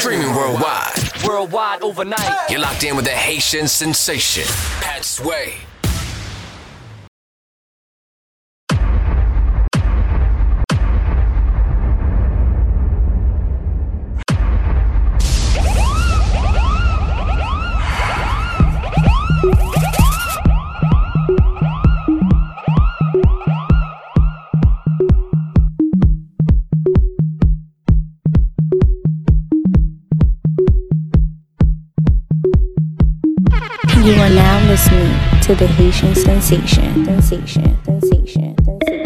Streaming worldwide. Worldwide overnight. You're locked in with the Haitian sensation, Pat Sway. to the Haitian sensation, sensation, sensation, sensation.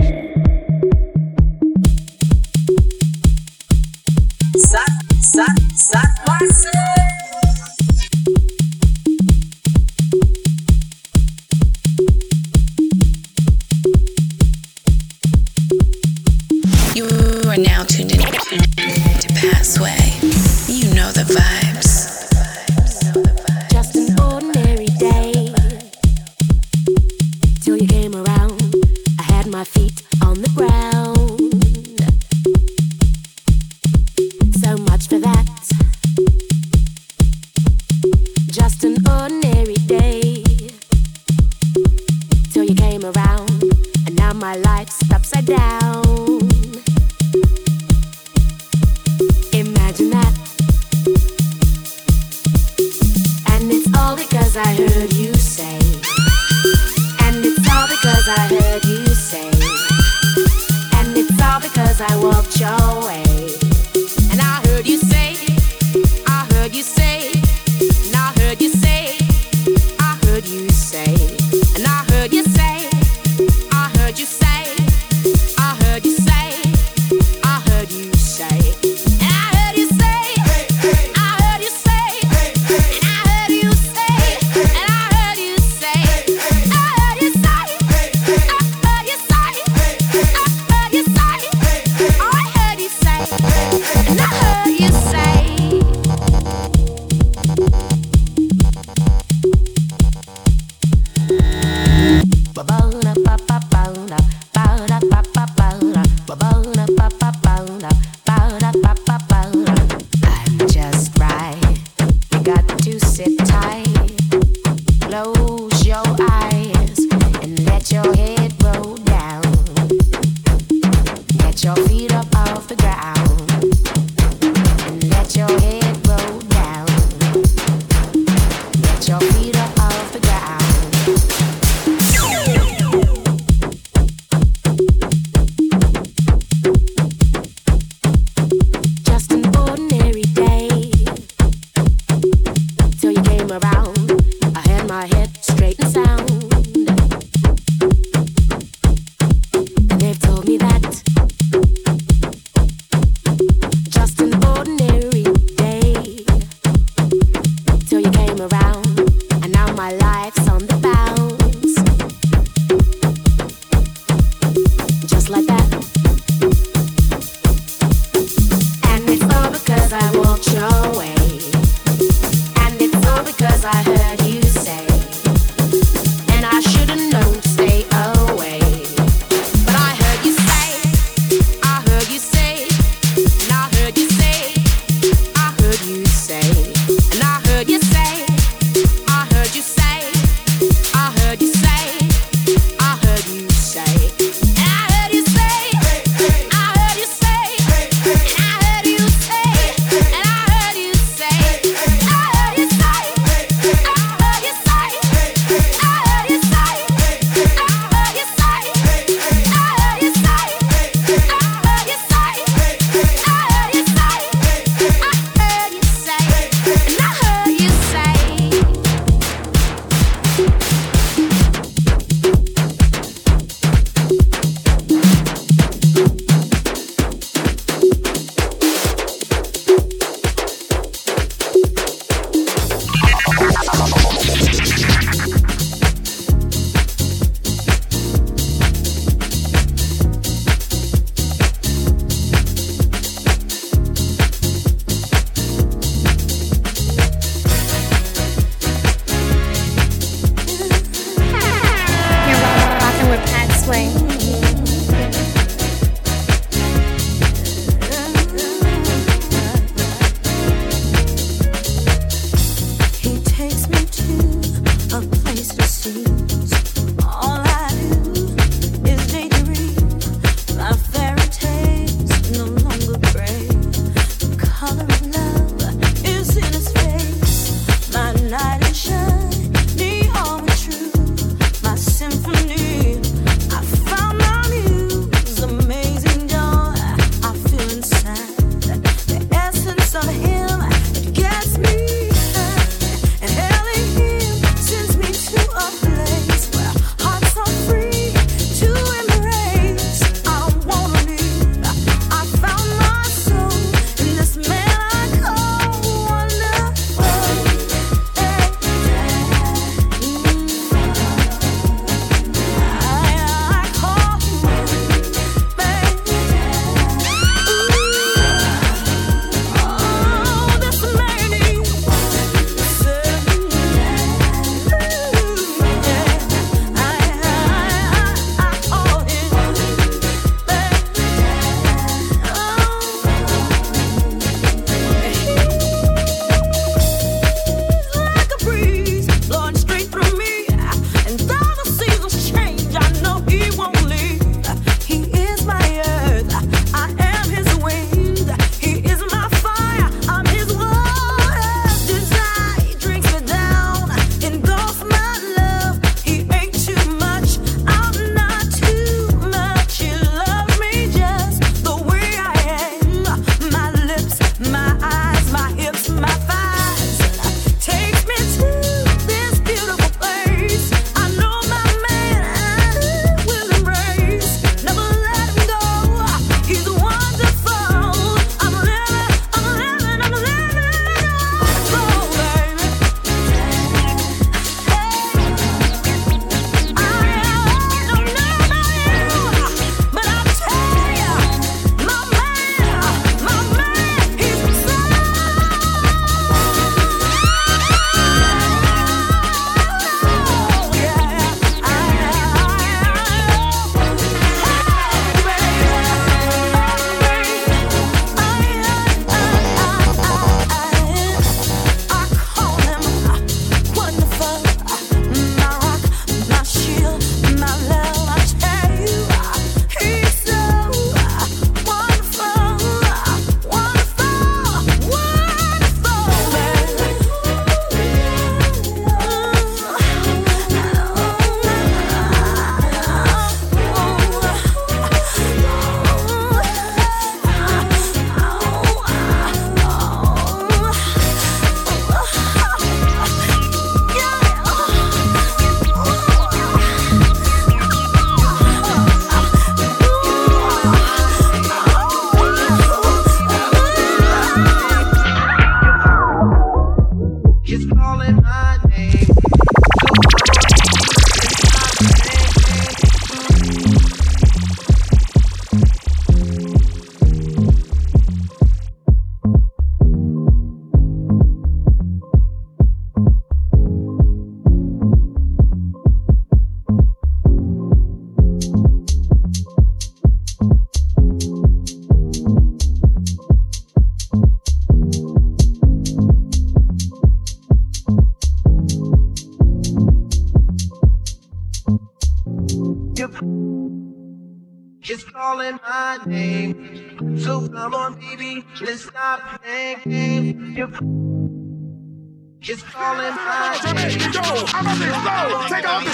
I'm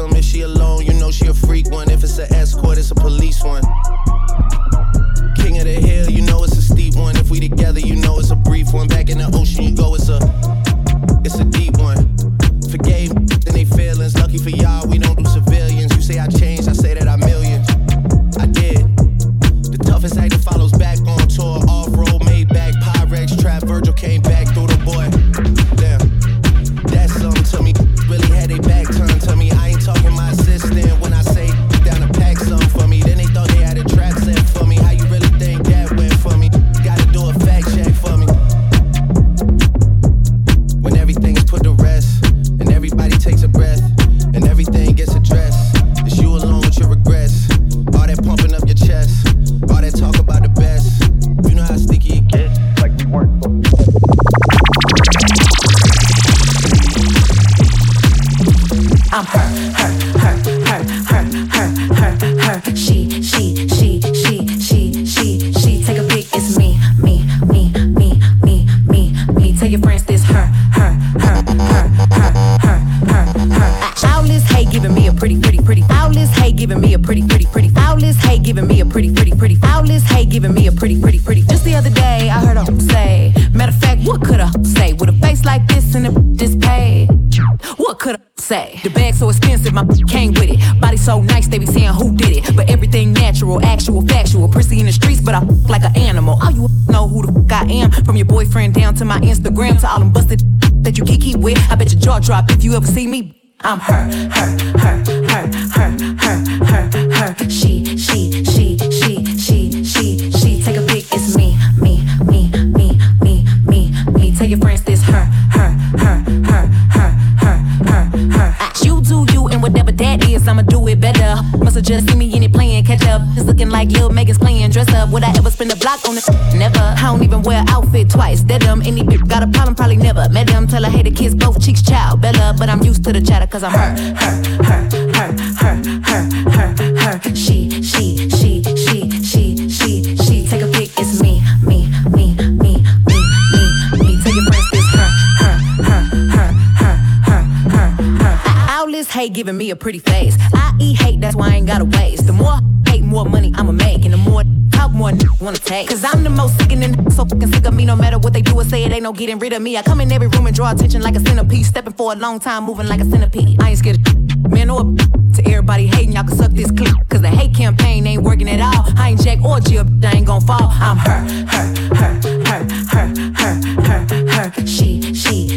tell me she alone, you know she a friend. Giving me a pretty face. I eat hate, that's why I ain't gotta waste. The more hate, more money I'ma make, and the more talk, more wanna take. Cause I'm the most sickening, so fucking sick of me. No matter what they do or say, it ain't no getting rid of me. I come in every room and draw attention like a centipede, stepping for a long time, moving like a centipede. I ain't scared of man or to everybody hating, y'all can suck this clip. Cause the hate campaign ain't working at all. I ain't Jack or Jill, I ain't gon' fall. I'm her, her, her, her, her, her, her, her. She, she,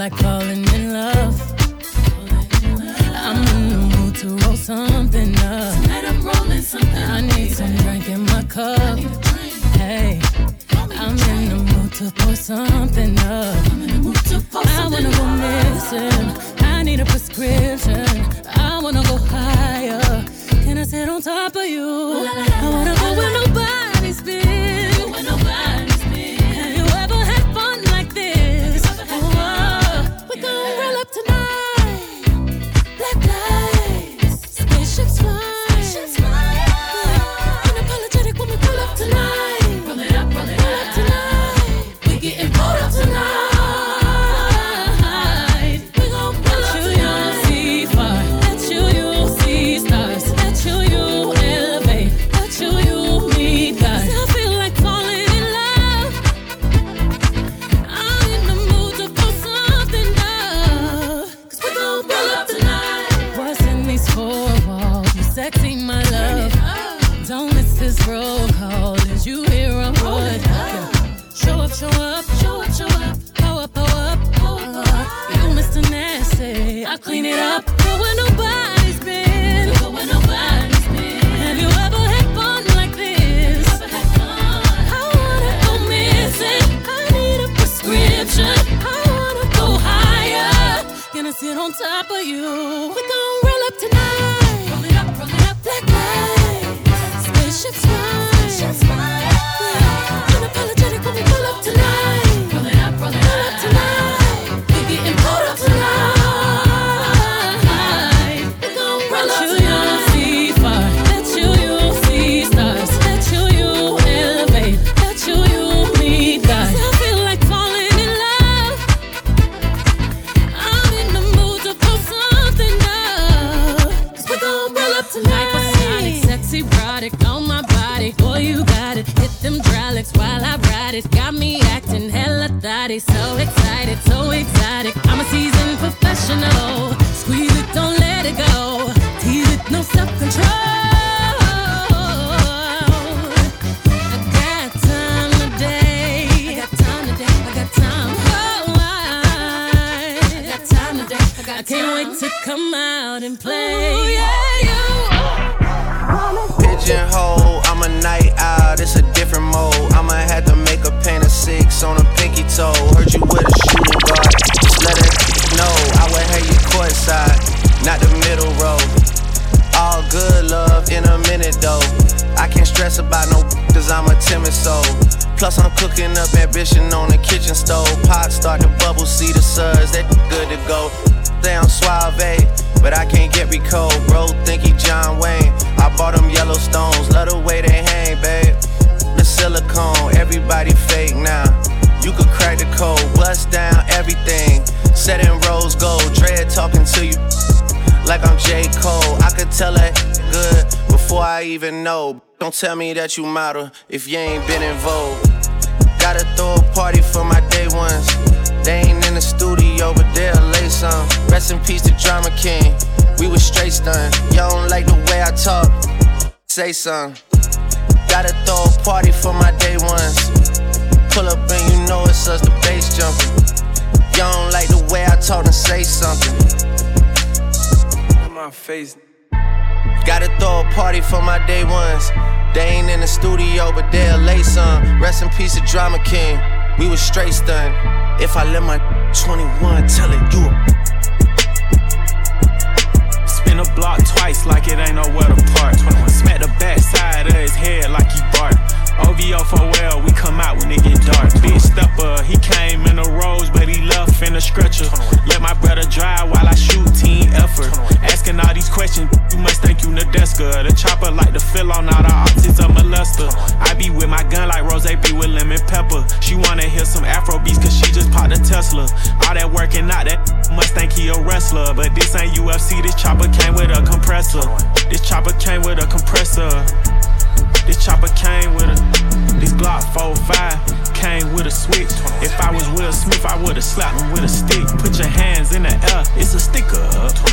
like falling in love. I'm in the mood to roll something up. Tonight I'm rolling something. I need some drink in my cup. Hey, I'm in the mood to pour something up. I wanna go missing. I need a prescription. I wanna go higher. Can I sit on top of you? I wanna go where nobody's Gonna sit on top of you. We gon' roll up tonight. Roll it up, roll it up. Black lights, spaceships fly. Spaceships fly. Unapologetic when we pull up tonight. So excited, so exotic. I'm a seasoned professional. Squeeze it, don't let it go. Tease it, no self control. I got time today. I got time today. I got time. I, got time today. I, got I can't wait to come out and play. yeah, pinky. Heard you with a shooting guard, let it know. I would have you courtside, not the middle row. All good love in a minute though. I can't stress about no cause I'm a timid soul. Plus I'm cooking up ambition on the kitchen stove. Pot start to bubble, see the suds, that good to go. Down suave, but I can't get Rico. Bro, think he John Wayne. I bought them Yellowstones, love the way they hang, babe. The silicone, everybody fake now. You could crack the code, bust down everything. Set in rose gold, dread talking to you. like I'm J. Cole. I could tell that good before I even know. Don't tell me that you model if you ain't been in vogue. Gotta throw a party for my day ones. They ain't in the studio, but they'll lay some. Rest in peace to Drama King. We was straight stunned. Y'all don't like the way I talk. Say something. Gotta throw a party for my day ones. Pull up and you know it's us, the bass jumping. Y'all don't like the way I talk and say something. My face. Gotta throw a party for my day ones. They ain't in the studio, but they'll lay some. Rest in peace to Drama King. We was straight stunned. If I let my 21 tell it, you a Spin a block twice like it ain't nowhere to park. Smack the back side of his head like he bark. OVO for well, we come out when it get dark. Big stepper, he came in a rose, but he left in a stretcher. Let my brother drive while I shoot team effort. Asking all these questions, you must think you Nadeska. The chopper like to fill on all the optics of molester. I be with my gun like Rose be with lemon pepper. She wanna hear some Afro beats cause she just popped a Tesla. All that working out, that must think he a wrestler. But this ain't UFC, this chopper came with a compressor. This chopper came with a compressor. This chopper came with a this Glock 45 came with a switch. If I was Will Smith, I would've slapped him with a stick. Put your hands in the air, it's a sticker.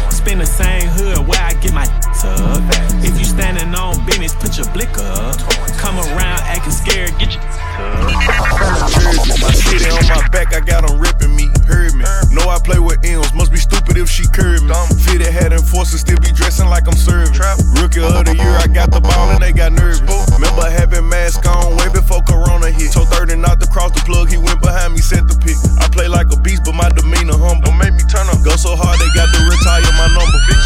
Spin the same hood where I get my tub. If you standing on business, put your blicker. Come around acting scared, get your Jersey, my city on my back, I got them ripping me. Heard me. Know I play with M's, must be stupid if she curved me. Fitted hat enforcer, still be dressing like I'm serving. Rookie of the year, I got the ball and they got nervous. Remember having mask on way before Corona hit. So 30 knocked across the plug, he went behind me, sent the pick. I play like a beast, but my demeanor humble. Don't make me turn up. Go so hard, they got to retire my number. Big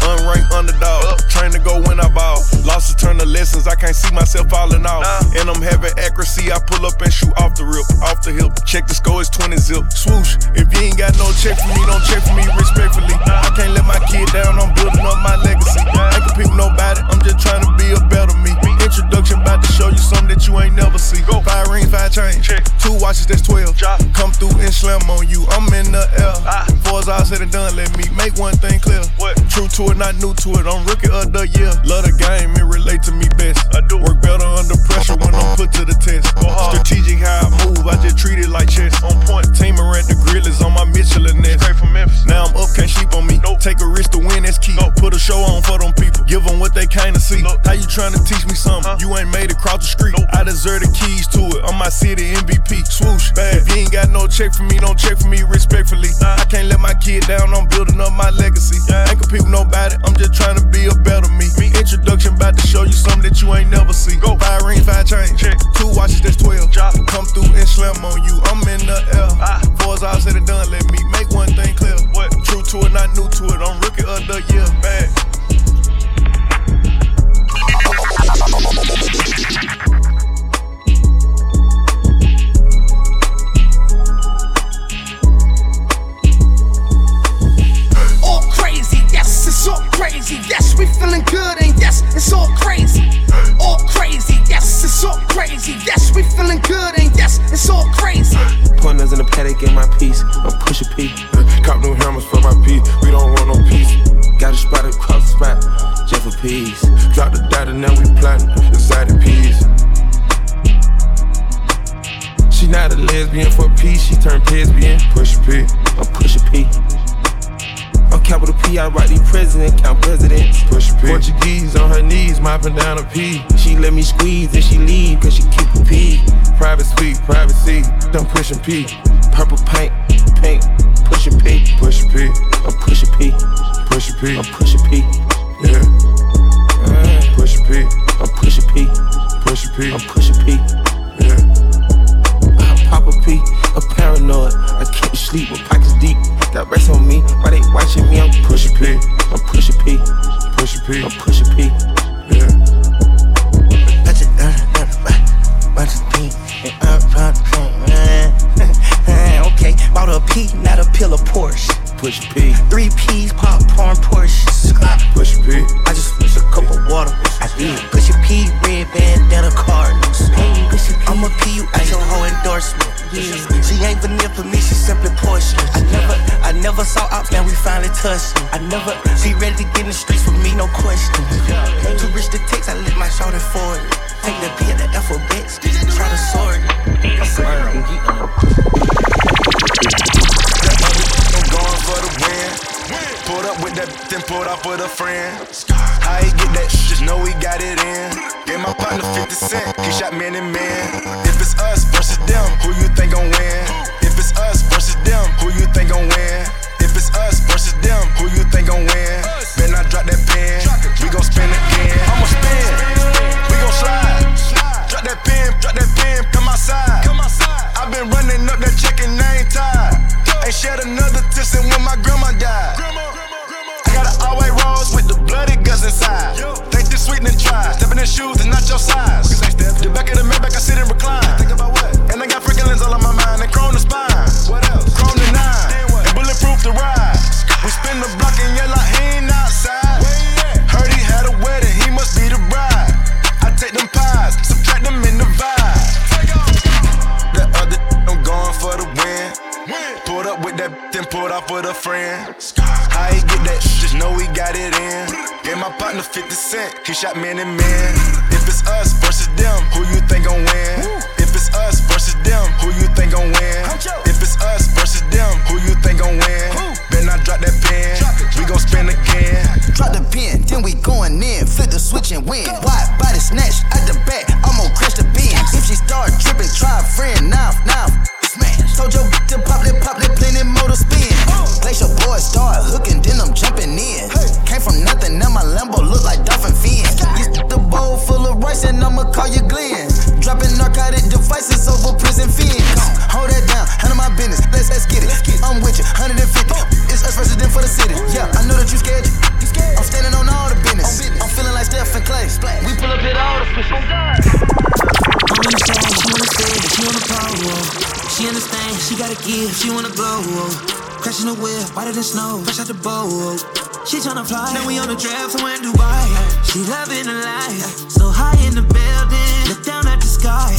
12, unranked underdog. Train to go when I ball. Losses turn to lessons, I can't see myself falling off. And I'm having accuracy, I pull up and shoot off the rip, off the hip. Check the score, it's 20 zip. Swoosh, if you ain't got no check for me, don't check for me respectfully. I can't let my kid down, I'm building up my legacy. Ain't compete with nobody, I'm just trying to be a better me. Introduction about to show you something that you ain't never see. Go. Five ring, five chain. Check. Two watches, that's 12. Drop. Come through and slam on you, I'm in the air. Ah. It's all said and done, let me make one thing clear. What? True to it, not new to it, I'm rookie of the year. Love the game, it relate to me best. I do. Work better under pressure when I'm put to the test. Strategic how I move, I just treat it like chess. On point. Team rent the grill is on my Michelin nest. Straight from Memphis. Now I'm up, can't sleep on me. Nope. Take a risk to win, that's key. Nope. Put a show on for them people. Give them what they kinda see. Nope. How you trying to teach me something? Huh? You ain't made it cross the street. Nope. I deserve the keys to it. I'm my city MVP. Swoosh. Bad. If you ain't got no check for me, don't check for me respectfully. I can't let my kid down, I'm building up my legacy. Ain't compete with nobody, I'm just trying to be a better me. me. Introduction about to show you something that you ain't never seen. Go. Five rings, five chains. Check. Two watches, that's 12. Drop. Come through and slam on you, I'm in the. Ah. Before it's all said and done, let me make one thing clear. What? True to it, not new to it, I'm rookie of the year. Bad. Crazy. Yes, we feeling good, and yes, it's all crazy. All crazy. Yes, it's all crazy. Yes, we feeling good, and yes, it's all crazy. Pointers in the Patek in my piece. I'm push a P. Cop new hammers for my P. We don't want no peace. Got a spot across the spot. Just for peace. Drop the dot and now we plotting. Excited peas. She not a lesbian for peace. She turned lesbian. Push a P. I'm push a P. I'm capital P, I write the president, count presidents. Push. Portuguese on her knees, mopping down a P. She let me squeeze and she leave, cause she keep a P. Private suite, privacy, I'm pushing P. Purple paint, paint, pushing P. Push P. I'm pushing P. Push P. I'm pushing P. Yeah. Push P. I'm pushing P. Push P. I'm pushing P. Yeah. I pop a P, a paranoid. I can't sleep with pockets. Got rest on me, why they watching me? I'm pushing P. I'm pushing P. Pushing P. I'm pushing P. Yeah. Touch it, uh, bunch of pink and up front, uh, okay, bought a P, not a pill of Porsche. Push P. Three P's, popcorn, Porsche. Push P. I just wish a cup of water. I did. Push a P, red bandana Cardinals. I'ma a P, you at your whole endorsement. Yeah. She ain't vanilla for me, she simply portion. I never, I never saw ops, now we finally touched. I never, she ready to get in the streets with me, no question. Too rich to text, I lit my shoulder for it. Take the P at the alphabet, try to sort I'm that, then pulled off with a friend. How he get that? Just know he got it in. Gave my partner 50 cent, he shot man and man. If it's us versus them, who you think gon' win? If it's us versus them, who you think gon' win? If it's us versus them, who you think gon' win? Better not drop that pen, we gon' spin again. I'ma spin, we gon' slide. Drop that pen, drop that pen, come outside. i been running up that check and I ain't tired. Ain't shed another tear since when my grandma died. With the bloody guts inside. Think this sweet and try. Stepping in shoes and not your size. The back of the Maybach, I sit and recline. Think about what? And I got freaking lens all on my mind and chrome the spine. Pulled off with a friend. How he get that? Just know he got it in. Gave my partner 50 cent, he shot man and man. If it's us versus them, who you think gon' win? If it's us versus them, who you think gon' win? If it's us versus them, who you think gon' win? Better I drop that pen, we gon' spin again. Drop the pin, then we going in. Flip the switch and win. Wide body snatch at the back. I'm gonna crash the bin. If she start tripping, try a friend. Now, now, smash. Told your to pop that, pop that, plenty motor spin. Glacier boy start hooking, then I'm jumping in. Came from nothing, now my Lambo look like dolphin fin. You the bowl full of rice and I'ma call you Glenn. Dropping narcotic devices over prison fins. Hold that down, handle my business. Let's let's get it. I'm with you, 150. It's us versus them for the city. Yeah, I know that you scared. You scared? I'm standing on all the business. I'm feeling like Steph and Clay. We pull up at all the fishes. I'm inside, she wanna stay, she wanna power. She understand, she gotta give, she wanna glow. Crashing the whip, whiter than snow, fresh out the boat. She tryna fly, now we on the draft somewhere in Dubai. She loving the life, so high in the building, look down at the sky.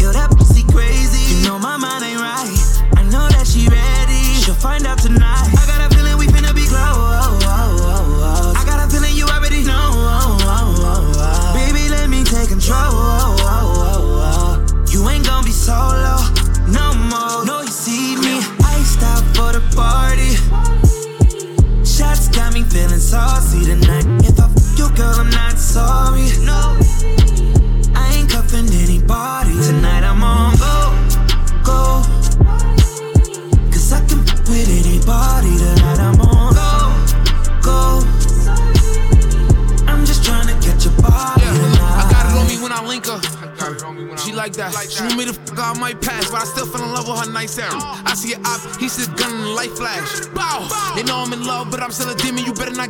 Yo, that pussy crazy, you know my mind ain't right. I know that she ready, she'll find out tonight.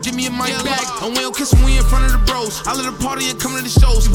Me a mic back. And we don't kiss when we in front of the bros. I let her party and come to the shows.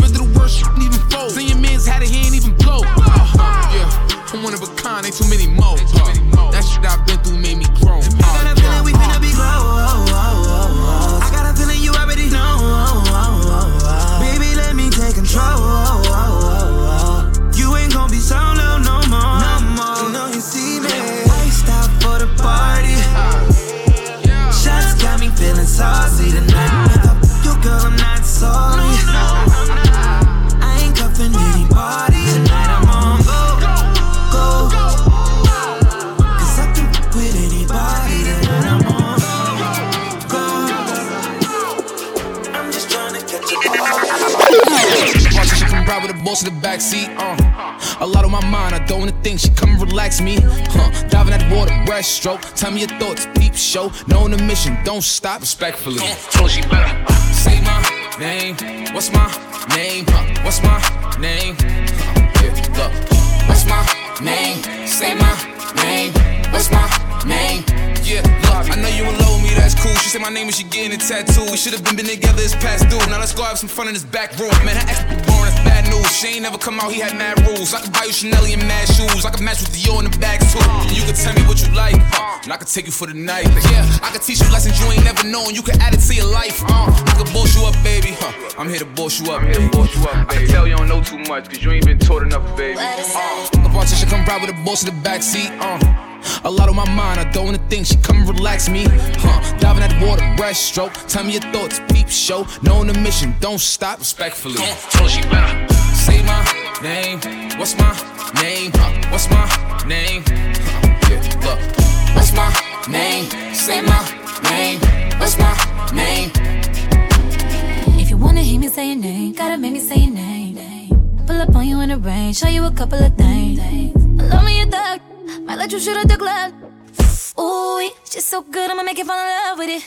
My mind, I don't wanna think. She come and relax me. Huh. Diving at the water, breaststroke. Tell me your thoughts, peep show. Knowing the mission, don't stop respectfully. So she better uh, say my name. What's my name? Huh. What's my name? Huh. Yeah, look. What's my name? Say my name. What's my name? Yeah, look, I know you in love with me, that's cool. She said my name and she getting a tattoo. We should have been, been together, it's past due. Now let's go have some fun in this back room. Man, her ex be boring, that's bad news. She ain't never come out, he had mad rules. I could buy you Chanel and mad shoes. I could match with Dior in the bags too. You you can tell me what you like, huh? And I could take you for the night. Yeah, I could teach you lessons you ain't never known. You could add it to your life, uh. I can boss you up, baby, huh? I'm here to boss you up, I'm here to boss you up, baby. I can tell you don't know too much, cause you ain't been taught enough, baby. Uh, the bartender come ride with the boss in the backseat, uh. A lot on my mind, I don't wanna think. She come and relax me, huh? Diving at the water, breaststroke. Tell me your thoughts, peep show. Knowing the mission, don't stop. Respectfully, told she better say my name. What's my name? Huh? What's my name? Huh? Yeah, look. What's my name? Say my name. What's my name? If you wanna hear me say your name, gotta make me say your name. Pull up on you in the rain, show you a couple of things. Love me a thug, might let you shoot at the club. Ooh, she's so good, I'ma make you fall in love with it.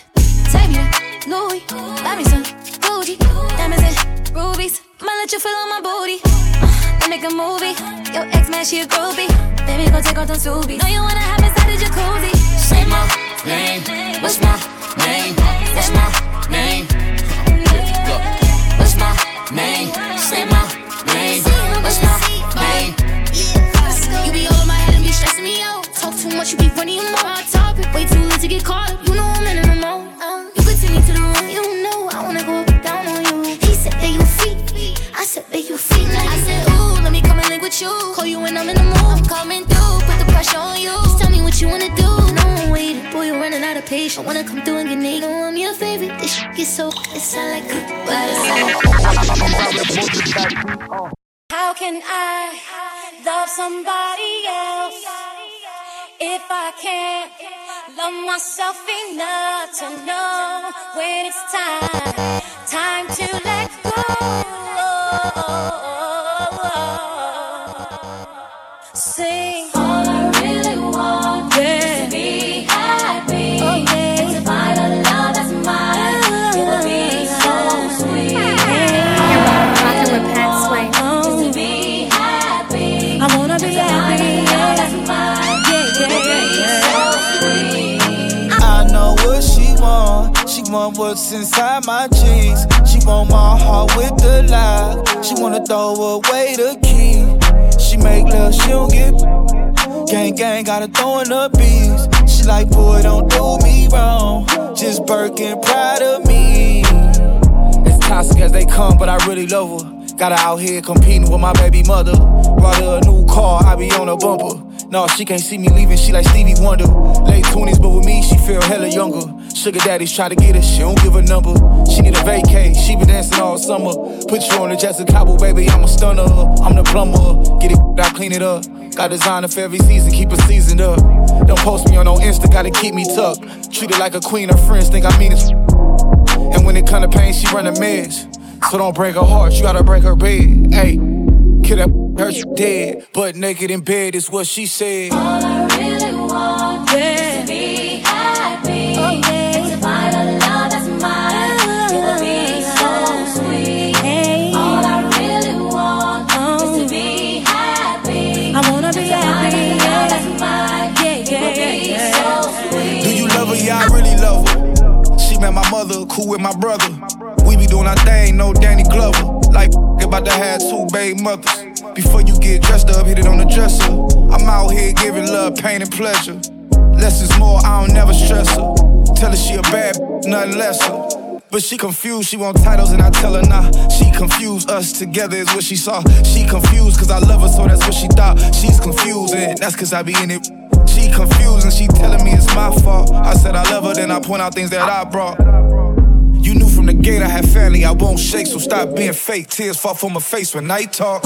Take me to Louis, buy me some Gucci, diamonds and rubies. Might let you feel on my booty. Uh, make a movie. Your ex man, she a groupie. Baby, go take off them subies. Know you wanna have inside the jacuzzi. Say my name. What's my name? What's my name? Talk too much, you be running your mouth. Topic, way too late to get caught up. You know I'm in the mode. Um, you could take me to the room, you know I wanna go down on you. He said that you feet, I said that you feet. Like I said, ooh, let me come and link with you. Call you when I'm in the mood. I'm coming through, put the pressure on you. Just tell me what you wanna do. No one waiting, boy, you're running out of patience. I wanna come through and get naked. Know I'm your favorite. This shit gets so it sound like goodbye. How can I love somebody else if I can't love myself enough to know when it's time, time to let go? Sing. What's inside my jeans. She want my heart with the lie. She wanna throw away the key. She make love, she don't get. Gang gang gotta throw in the beats. She like, boy, don't do me wrong. Just Birkin proud of me. As toxic as they come, but I really love her. Got her out here competing with my baby mother. Brought her a new car, I be on a bumper. No, she can't see me leaving, she like Stevie Wonder. Late 20s, but with me, she feel hella younger. Sugar daddies try to get her, she don't give a number. She need a vacay, she been dancing all summer. Put you on the Jessica Cabo, baby, I'm a stunner. I'm the plumber, get it, I clean it up. Got designer for every season, keep it seasoned up. Don't post me on no Insta, gotta keep me tucked. Treat her like a queen, her friends think I mean it. And when it come to pain, she run a mess. So don't break her heart, you gotta break her bed. Hey, kill that hurt you dead. But naked in bed is what she said. All I really want is to be happy. And to find a love that's mine. It would be so sweet. All I really want is to be happy. I wanna be And to find happy. a love that's mine. It would be so sweet. Do you love her? Yeah, I really love her. She met my mother, cool with my brother. We be doing our thing, no Danny Glover. Like about to have two baby mothers. Before you get dressed up, hit it on the dresser. I'm out here giving love, pain, and pleasure. Less is more, I don't never stress her. Tell her she a bad, nothing lesser. But she confused, she want titles and I tell her nah. She confused, us together is what she saw. She confused, cause I love her, so that's what she thought. She's confused, and that's cause I be in it. She confused and she telling me it's my fault. I said I love her, then I point out things that I brought. You knew from the gate I had family, I won't shake, so stop being fake. Tears fall from my face when night talk.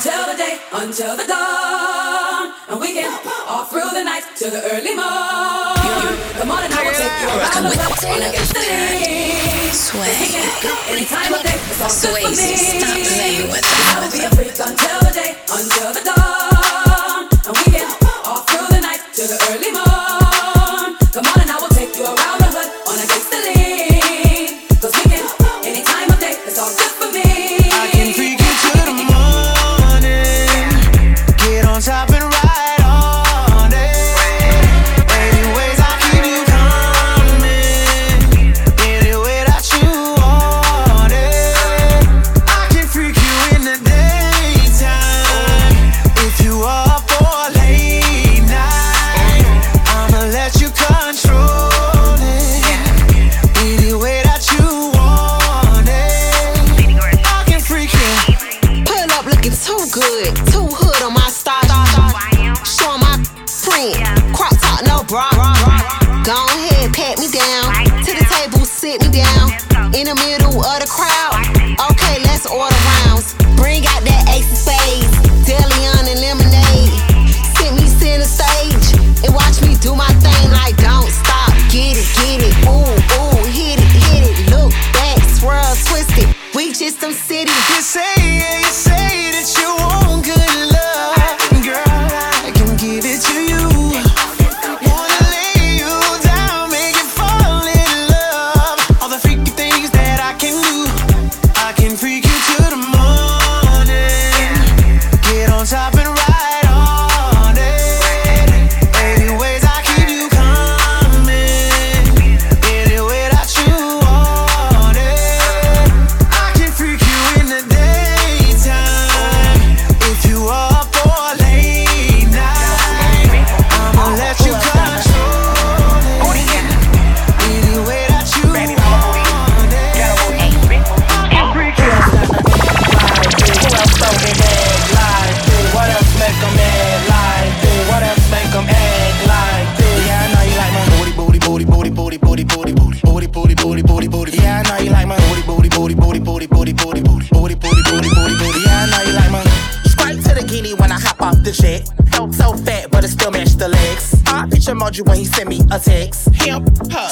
Until the day, until the dawn. And we can all through the night to the early morn. The on and I will take you around the clock and against the lean. Sway. Anytime of day, it's all good for me. Stop playing with I will be a freak until the day, until the dawn.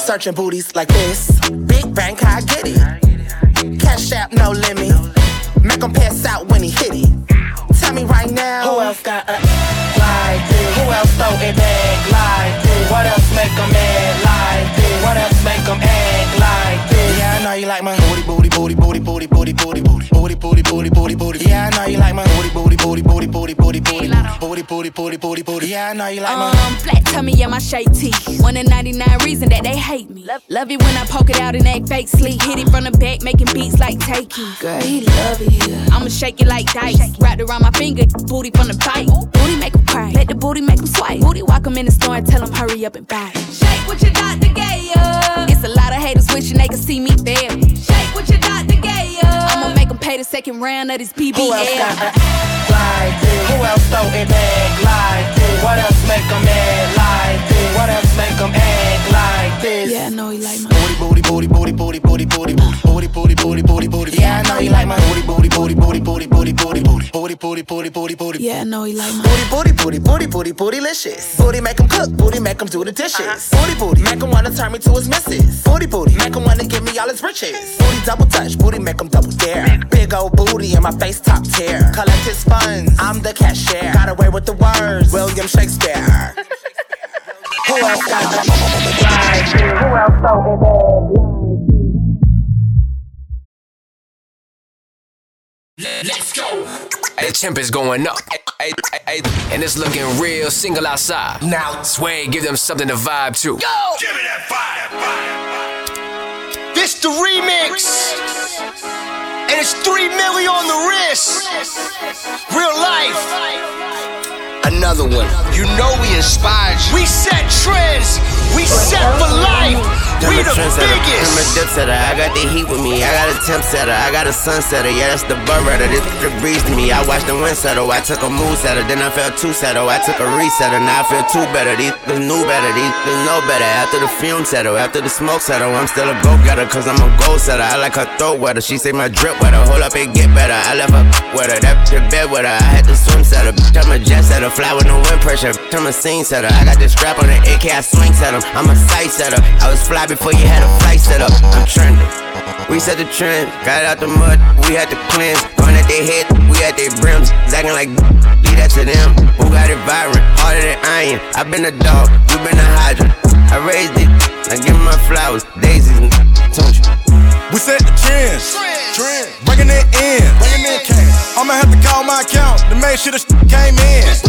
Searching booties like this. Big bank, I get it. Cash app, no limit. Make him pass out when he hit it. Tell me right now, who else got a booty, booty, booty, booty, booty. Yeah, I know you like my. Um, flat tummy, yeah, my shake tee. One in 99 reason that they hate me. Love, love it when I poke it out and act fake sleep. Hit it from the back, making beats like takey. Girl, he love it here. I'ma shake it like dice. Wrapped around my finger, booty from the bite. Booty make him cry. Let the booty make him swipe. Booty walk him in the store and tell him hurry up and buy. Shake what your doctor gave ya. It's a lot of haters wishing they could see me fail. Shake what your doctor gave ya. Make him pay the second round of this BBL. Who else got a like this? Who else throw it back like this? What else make him mad like this? What else make him act like this? Yeah, I know he like my booty, booty, booty, booty, booty, booty, booty, booty, booty, booty, booty, booty. Yeah, I know you like my booty, booty, booty, booty, booty, booty, booty, booty, booty, booty, booty, booty, booty. Yeah, I know he like my booty, booty, booty, booty, booty, bootylicious. Booty make him cook, booty make him do the dishes. Booty, booty, make him wanna turn me to his missus. Booty, booty, make him wanna give me all his riches. Booty double touch, booty make him double dare. Big old booty in my face top tier. Collect his funds, I'm the cashier. Got away with the words, William Shakespeare. Who else got the like Who else throw it back? Let's go. The temp is going up. Ay, ay, ay, and it's looking real single outside. Now, Sway, give them something to vibe to. Go! Give me that fire, fire, fire. This the remix. And it's three million on the wrist. Real life. Another one. You know we inspired you. We set trends. We set for life. We the biggest. I'm a dip setter. I got the heat with me. I got a temp setter. I got a sun setter. Yeah, that's the bird rider. This the breeze to me. I watched the wind settle. I took a mood setter. Then I felt two settle. I took a resetter. Now I feel two better. These the new better. These the know better. After the fume settle. After the smoke settle. I'm still a go getter. Cause I'm a goal setter. I like her throat wetter. She say my drip wetter. Hold up and get better. I left her with her. That the bed with her. I had to swim setter. Bitch, I'm a jet setter. Fly with no wind pressure. I'm a scene setter. I got this strap on the AK. I swing set 'em. I'm a sight setter. I was fly before you had a flight set up. I'm trending. We set the trend. Got out the mud. We had to cleanse. Run at their head. We at their brims. Zagging like leave that to them. Who got it vibrant? Harder than iron. I been a dog. You been a hydrant. I raised it. I give 'em my flowers. Daisies. Don't you? We set the trends. Trend. Bringing it in. Bringing in. I'ma have to call my account to make sure the sh- came in. It's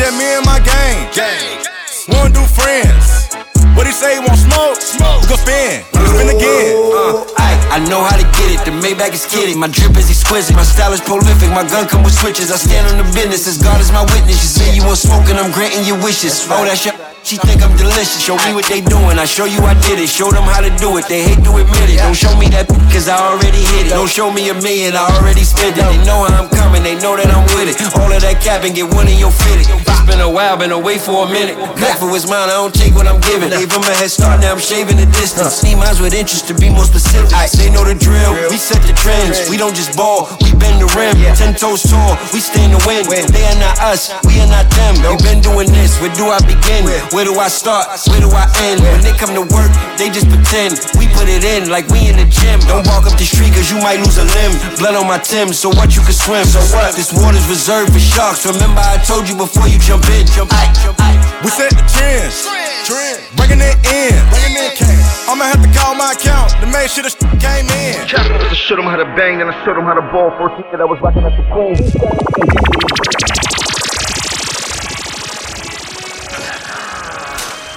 just me and my gang. Gang. Wanna do friends. What he say? He want smoke? Smoke. Gon' spin. Spin again. Uh, I, I know how to get it. The Maybach is kidding. My drip is exquisite. My style is prolific. My gun come with switches. I stand on the business as God is my witness. You say you want smoke and I'm granting your wishes. Oh, that shit. She think I'm delicious. Show me what they doing. I show you I did it. Show them how to do it. They hate to admit it. Don't show me that cause I already hit it. Don't show me a million. I already spent it. They know how I'm coming. They know that I'm with it. All of that cap and get one in your fitted. It's been a while. Been away for a minute. Back for his mind. I don't take what I'm giving. Gave him a head start. Now I'm shaving the distance. Need minds with interest to be more specific. They know the drill. We set the trends. We don't just ball. We bend the rim. Ten toes tall. We stay in the wind. They are not us. We are not them. We've been doing this. Where do I begin? Where do I start? Where do I end? When they come to work, they just pretend. We put it in like we in the gym. Don't walk up the street cause you might lose a limb. Blood on my Tim, so what you can swim. So what? This water's reserved for sharks. Remember I told you before you jump in. Jump in. We set the trends. Trend. Bringing it in. Bringing in. I'ma have to call my account to make sure the sh- came in. Just to show them how to bang, then I showed them how to ball. First nigga that was rocking at the queen.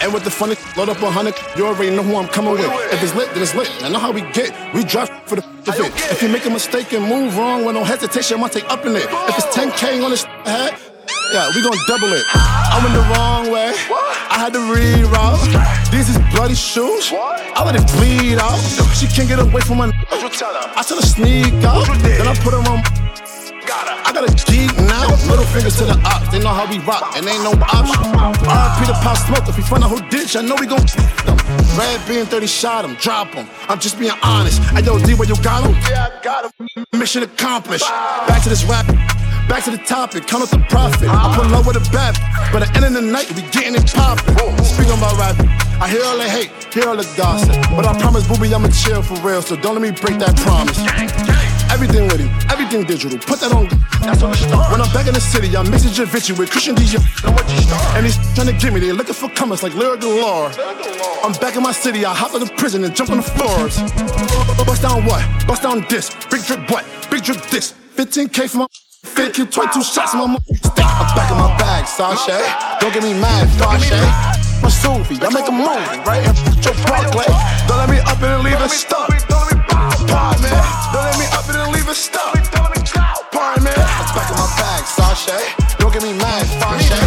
And with the funny, load up a hundred, you already know who I'm coming with. If it's lit, then it's lit. I know how we get. We drop for the of it. If you make a mistake and move wrong with no hesitation, I might take up in it. If it's 10K on this head, yeah, we gon' double it. I went the wrong way. I had to reroute. These is bloody shoes. I let it bleed out. She can't get away from my. I tell her sneak out. Then I put her on. I got a geek now. Middle fingers to the ops. They know how we rock, and ain't no option. RP the pop smoke. If we find out whole ditch, I know we gon' them. Red being 30 shot him, drop him. I'm just being honest. I yo, D, where you got him? Yeah, I got him. Mission accomplished. Back to this rap. Back to the topic, count up the profit. I put love with a bat, but at the end of the night, we getting it poppin'. Speaking about rap, I hear all the hate, hear all the gossip. But I promise, booby, I'ma chill for real, so don't let me break that promise. Everything with him, everything digital. Put that on. That's on the start. When I'm back in the city, I'm mixing Javinci with Christian DJ. And he's trying to get me. They looking for comers like Lyric Galore. I'm back in my city. I hop out of prison and jump on the floors. Bust down what? Bust down this. Big drip what? Big drip this. 15k for my. Fake kill 22 shots my. Stick. I'm back in my bag, Sasha. Don't get me mad, Sasha. My Suvi, I make a movie, right? And put your Barclay. Don't let me up and leave it stuck. Pardon me. Don't let me up and leave it stuck. Pardon me. I'm back in my bag, Sasha. Don't get me mad, Sasha.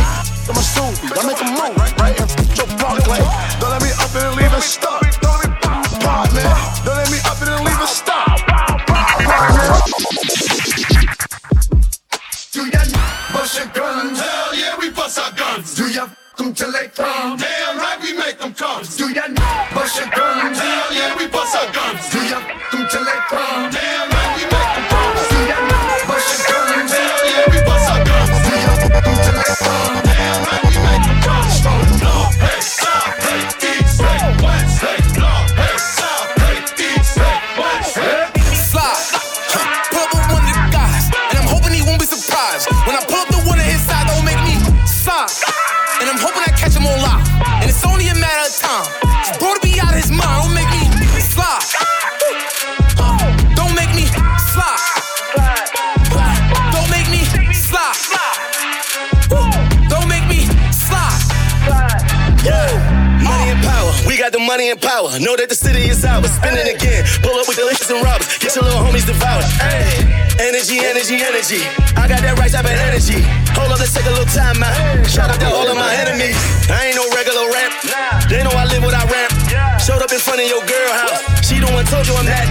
I'm a Suvi, I make a movie, right? And put your Barclay. Don't let me up and leave it stuck. Come till they come? Damn right, we make them come. Do ya bust your guns? Hell yeah, we bust our guns. Do ya come till money and power. Know that the city is ours. Spinning again, pull up with delicious and robbers. Get your little homies devoured. Ay. Energy, energy, energy. I got that right type of energy. Hold up, let's take a little time out. Shout out to all of my enemies. I ain't no regular rap. They know I live what I rap. Showed up in front of your girl house. She the one told you I'm that.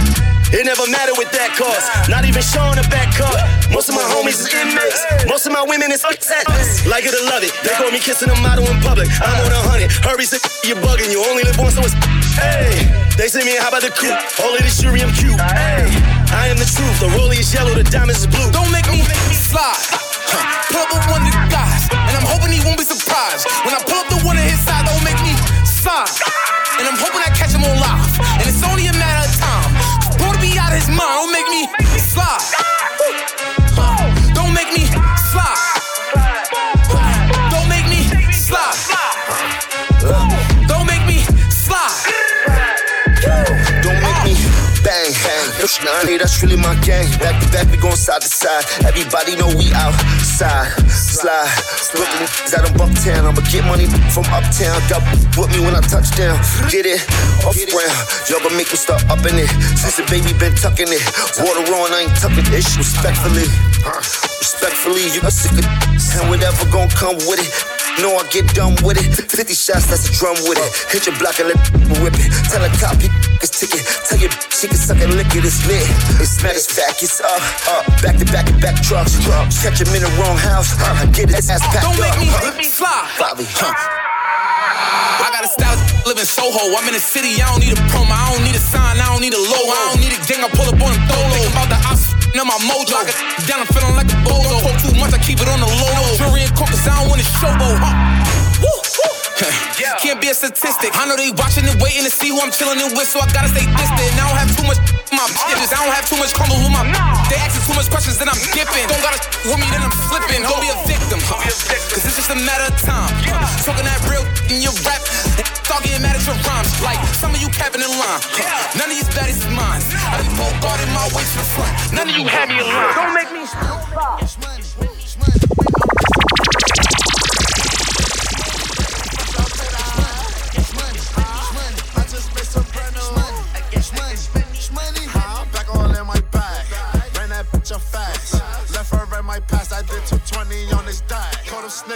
It never mattered with that cause. Not even showing a back cut. Most of my homies is inmates. Most of my women is upset. Like it or love it. They call me kissing a model in public. I'm on a hundred. Hurry, sick, you're bugging. You only live once, so it's. Hey, they say me, how about the coupe? All of this jewelry, I'm cute. Hey, I am the truth. The rollie is yellow, the diamonds is blue. Don't make me slide. Huh. Pull up with one of the guys, and I'm hoping he won't be surprised. When I pull up the one on his side, don't make me sigh. And I'm hoping I catch him on live. Out mind, don't make me slide. Don't make me slide. Don't make me slide. Don't make me slide. Don't make me bang, bang. Yo, that's really my gang. Back to back, we going side to side. Everybody know we outside. Slide. Brooklyn, out of Bucktown. I'ma get money from uptown. Double with me when I touch down. Get it off ground. Y'all gonna make me start upping it. Since the baby been tucking it. Water on, I ain't tucking it. Respectfully. Respectfully, you a sick of and whatever gon' come with it. Know I get done with it. 50 shots, that's a drum with it. Hit your block and let me whip it. Tell a cop he ticket. Tell your she can suck and lick it. It's lit. It's mad as fact. It's up, up. Back to back and back trucks. Catch him in the wrong house. I get his ass packed Don't up. make me, make me fly. Bobby, huh? I got a style, live in Soho. I'm in the city, I don't need a promo. I don't need a sign, I don't need a logo. I don't need a gang, I pull up on them. Think about the ops, now my mojo. I got down, I'm feeling like a bozo. Talk too much, I keep it on the low. Jury and court, cause I don't want to showboat. Huh? Woo, woo. Can't be a statistic. I know they watching and waiting to see who I'm chilling it with, so I gotta stay distant. I don't have too much in my bitches. I don't have too much crumble with my. They asking too much questions, then I'm dipping. Don't gotta with me, then I'm slipping. Don't be a victim, huh? Cause it's just a matter of time. Talking that real in your rap. Start getting mad at your rhymes. Like some of you capping in line. Huh? None of these baddies is mine. I be both guarding my way to the front. None of you had me in line. Don't make me Back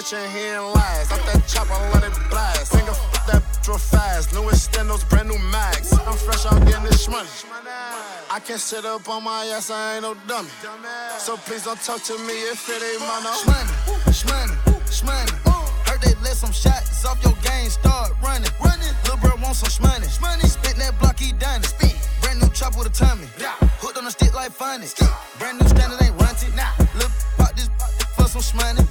Caught him snitching, he ain't that chopper, let it blast. Finger f- that bitch real fast. New extendos, brand new mags. I'm fresh out getting this money. I can't sit up on my ass, I ain't no dummy. So please don't talk to me if it ain't my no. Shmoney, shmoney, shmoney. Heard they let some shots off your game, start running. Running. Lil' bro want some shmoney. Shmoney. Spit that block, he done it. Spin. Brand new chop with a tummy. Yeah. Hooked on a stick like funny. Brand new standard ain't runty. Nah. Lil' pop this for some shmoney.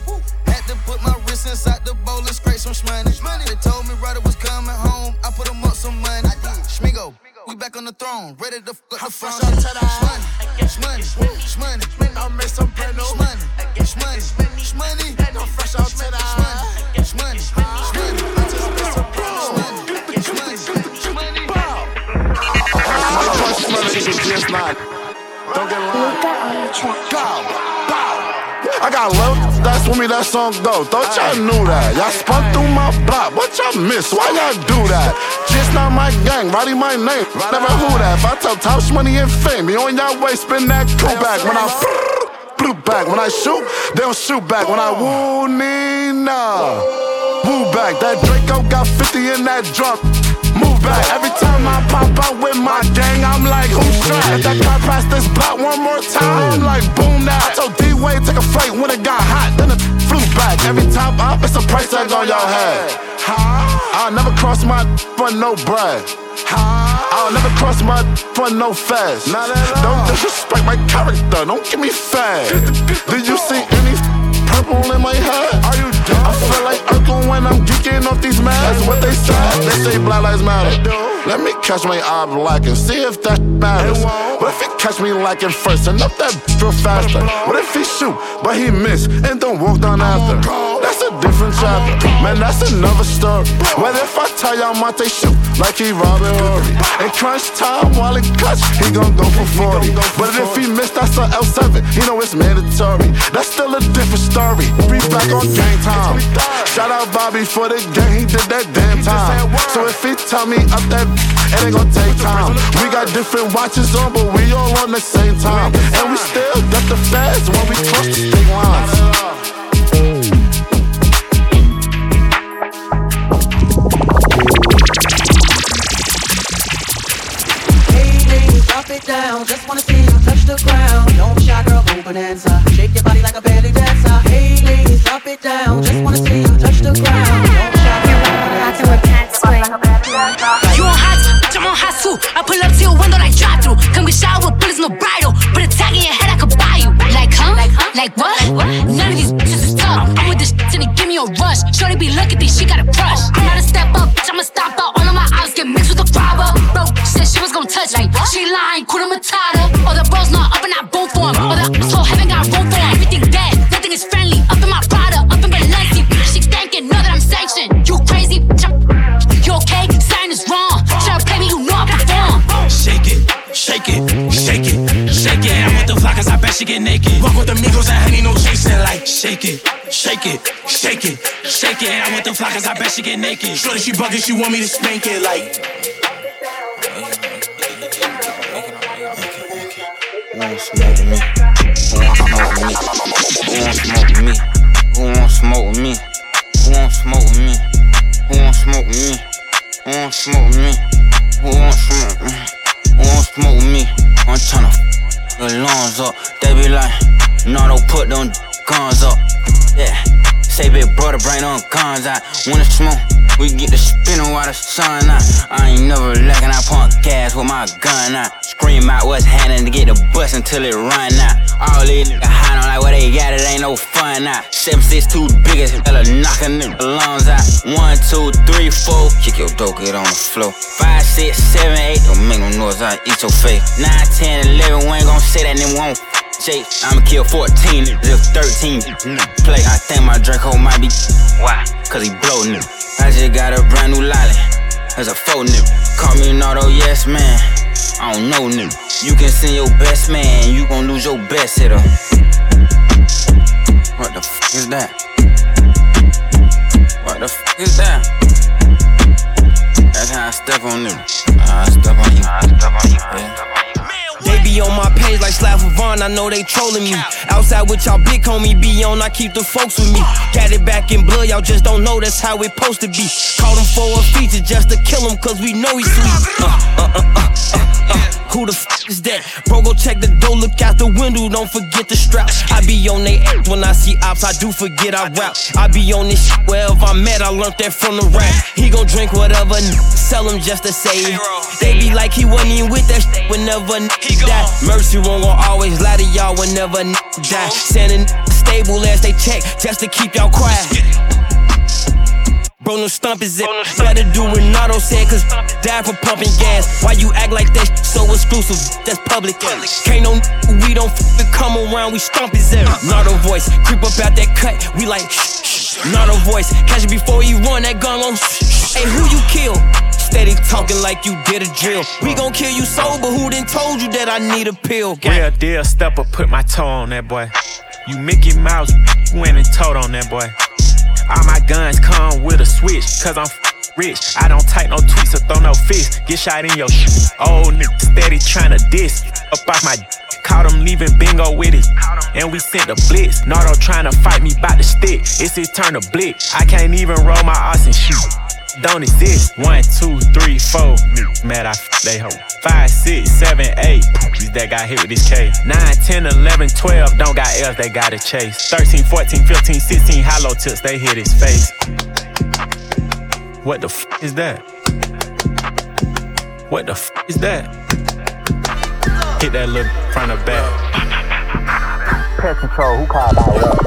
Had to put my wrist inside the bowl and scrape some shmoney. They told me Ryder was coming home. I put him up some money. I did. Schmigo. We back on the throne, ready to fuck the front. Shmoney, shmoney, shmoney. Don't miss some brand new. Shmoney, shmoney, shmoney. I'm fresh out to the Shmoney, shmoney, I just miss some brand new. Don't get lying. Go, bow. I got love, that's with me, that song go. Thought y'all knew that. Y'all spun through my block, what y'all miss? Why y'all do that? Just not my gang, writing my name. Never who that. If I tell Tosh money and fame, you on your way, spin that coup back. When I blue back, when I shoot, they don't shoot back. When I woo Nina, woo back. That Draco got 50 in that drum. Back. Every time I pop out with my gang, I'm like, who's strapped? If that car pass this block one more time, I'm like, boom now. I told D-Wade take a flight when it got hot, then it flew back. Every time up, it's a price tag on your head. I'll never cross my for no bread. I'll never cross my for no fast. Don't disrespect my character, don't give me fast. Did you see any purple in my head? Are you dumb? I feel like Urkel when I'm geeking off these masks. What they say? They say Black Lives Matter. Let me catch my eye black and see if that matters. What if he catch me lacking first and up that real faster? What if he shoot, but he miss and don't walk down after? Different chapter. Man, that's another story. What if I tell y'all Monte shoot like he Robert Horry? In crunch time while it cuts, he gon' go for 40. But if he missed, that's a L7. You know it's mandatory. That's still a different story. Be back on game time. Shout out Bobby for the game, he did that damn time. So if he tell me up that, it ain't gon' take time. We got different watches on, but we all on the same time. And we still got the fast when we cross the state lines. It down. Just wanna see you touch the ground. Don't shy, girl, go bonanza. Shake your body like a belly dancer. Hey ladies, drop it down. Just wanna see you touch the ground. Don't be shy. You on hot, I'm on hot too. I pull up to your window like drive through. Come get with bullets, no bridle. Put a tag in your head, I could buy you. Like, huh? Like, huh? Like what? None of these me a rush. Shorty be looking, think she got a crush. I'm not a step up, bitch, I'ma stop out. All of my eyes get mixed with the robber. Bro, said she was gonna touch me. She lying, Kuna Matata. All the bros not up and I boom for him. All the asshole haven't got room for him. Everything dead, nothing is friendly. Up in my Prada, up in Balenci. She thinking, know that I'm sanctioned. You crazy, bitch, I'm you okay? Sign is wrong. Try to play me, you know I perform. Shake it, shake it, shake it, shake it. I'm with the flockers, I bet she get naked. Walk with the Migos and honey, no chasing. Like, shake it, shake it, shake it, shake it. And I want the flockers, I bet she get naked. Shorty, she bugging, she want me to spank it. Like, Who won't smoke with me? Who won't smoke with me? Who won't smoke with me? Who won't smoke with me? Who won't smoke with me? Who won't smoke with me? Who won't smoke with me? Who won't smoke with me? I'm tryna f the lungs up. They be like, no, don't put them guns up. Yeah. Say big brother, bring on guns. When it's smoke, we get the spinning while the sun out. I ain't never lacking, I pump gas with my gun out. Scream out what's happening to get the bus until it run out. All these niggas high on like what they got, it ain't no fun out. Seven six two biggest, hella knocking the lungs out. One, two, three, four, kick your dope, get on the floor. Five, six, seven, eight, don't make no noise, I eat your face. Nine, ten, eleven, we ain't gon' say that, and then won't Jake, I'ma kill 14, if 13 play. I think my Draco might be why? Cause he blow nigga. I just got a brand new lolly. There's a faux nigga. Call me an auto yes man. I don't know nigga. You can send your best man, you gon' lose your best hitter. What the fuck is that? What the fuck is that? That's how I step on nigga. I step on you. I step on you. Yeah. They be on my page like Slav Vaughn, I know they trolling me. Outside with y'all big homie be on, I keep the folks with me. Got it back in blood, y'all just don't know that's how it supposed to be. Caught him for a feature just to kill him, cause we know he's sweet. Uh, uh, uh, uh. Who the f is that? Bro, go check the door, look out the window, don't forget the strap. I be on they ass when I see ops, I do forget I rap. I be on this shit wherever I'm at, I learned that from the rap. He gon' drink whatever, n- sell him just to say it. They be like he wasn't even with that shit whenever n- die. Mercy won't gon' always lie to y'all whenever n- die. Sending stable as they check, just to keep y'all quiet. Bro, no stump is it. Better do Renato said, cause die for pumping gas. Why you act like that so exclusive? That's public. Can't no we don't f- come around, we stomp ass. Not a voice, creep up out that cut, we like shh, shh. A voice, catch it before he run that gun on. Hey, who you kill? Steady talking like you did a drill. We gon' kill you sober, who done told you that I need a pill? Real deal stepper, put my toe on that boy. You Mickey Mouse, you went and told on that boy. All my guns come with a switch, cause I'm rich. I don't type no tweets or throw no fists. Get shot in your shit. Old nigga steady tryna diss. Up off my d- Caught him leaving bingo with it. And we sent a blitz. Nardo tryna fight me by the stick. It's his turn to blick. I can't even roll my ass and shoot. Don't exist. One, two, three, four. Mad, I f- they hoe. Five, six, seven, eight. These that got hit with this K. 9, 10, 11, 12. Don't got L's, they gotta chase. 13, 14, 15, 16. Hollow tips, they hit his face. What the f is that? What the f is that? Hit that little front of back. Pest control, who called out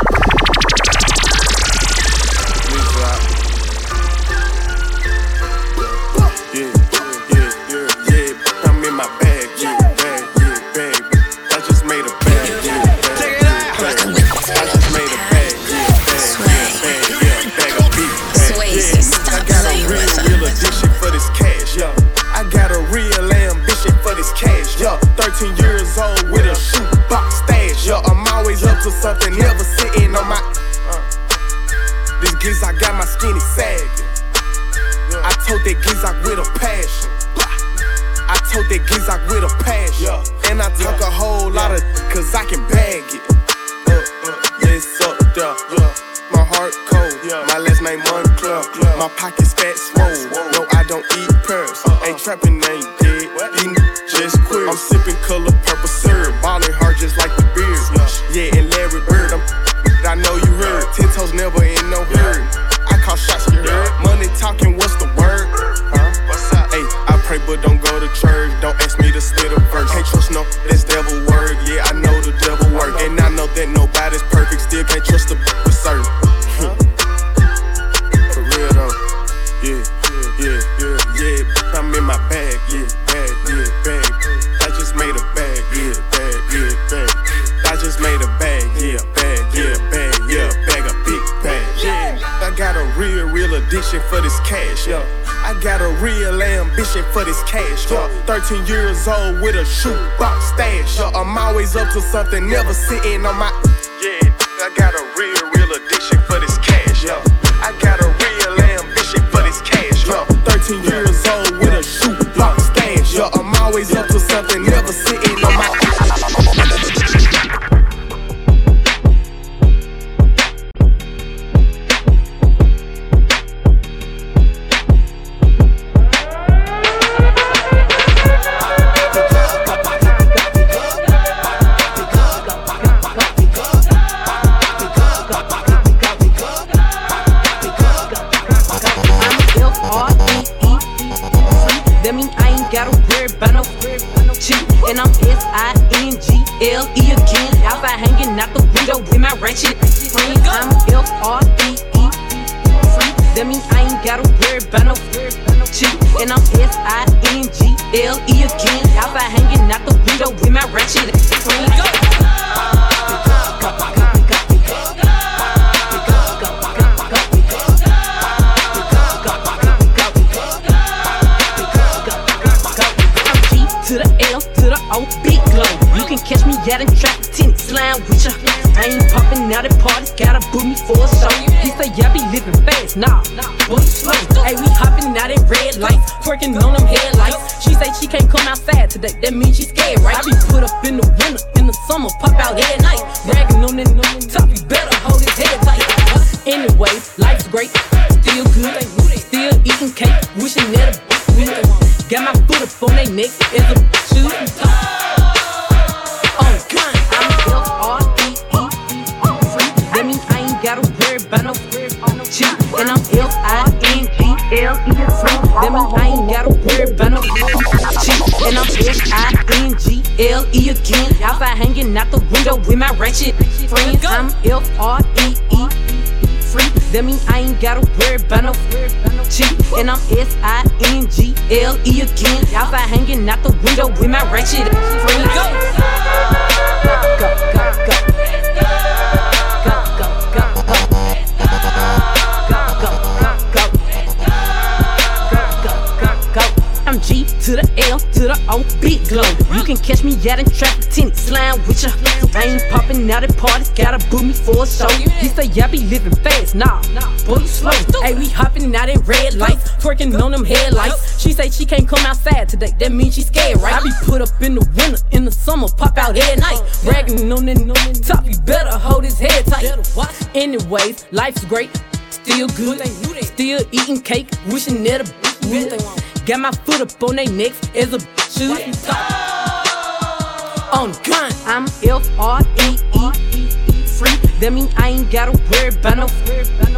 sitting S-I-N-G-L-E again. Outside hanging out the window with my ratchet friends. I'm F-R-E-E. That mean I ain't gotta worry about no cheat. And I'm S-I-N-G-L-E again. Outside hanging out the window with my ratchet friends. Out in traffic, tennis slime with ya. I ain't popping out at parties, gotta book me for a show. He say, yeah, be living fast, nah, boy, slow. Hey, we hopping out at red lights, twerking on them headlights. She say she can't come outside today, that means she scared, right? I be put up in the winter, in the summer, pop out at night. Bragging on that top, you better hold his head tight. Anyway, life's great, still good, still eating cake, wishing that a Got my foot up on they neck as a shoot. S I N G L E. That mean I ain't gotta worry about no cheat. And I'm S I N G L E again. Outside hanging out the window with my ratchet friends. I'm F R E E free. That mean I ain't gotta worry about no cheat. And I'm S I N G L E again. Outside hanging out the window with my ratchet friends. Go, go. Go, to the L to the O, big glow. You can catch me out in traffic, tenant slime with ya. I ain't popping out at parties, gotta book me for a show. He say, yeah, be living fast, nah, boy, you slow. Hey, we hopping out at red lights, twerking on them headlights. She say she can't come outside today, that means she scared, right? I be put up in the winter, in the summer, pop out at night. Bragging on that top, you better hold his head tight. Anyways, life's great, still good, still eating cake, wishing that a would. Got my foot up on they necks as a should. On the gun, I'm F R E E free. That mean I ain't gotta worry about no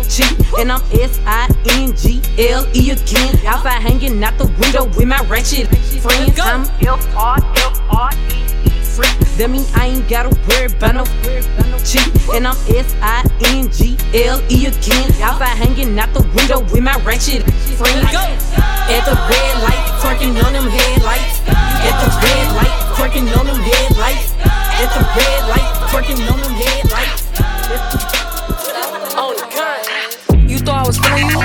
cheat. And I'm S I N G L E again. Outside hanging out the window with my ratchet friends. I'm F R F R E Free. That mean I ain't gotta worry about no cheat. And I'm S I N G L E again. Outside hanging out the window with my ratchet friends. At the red light, twerking on them headlights. At the red light, twerking on them headlights. At the red light, twerking on them headlights. Thought I was feeling you?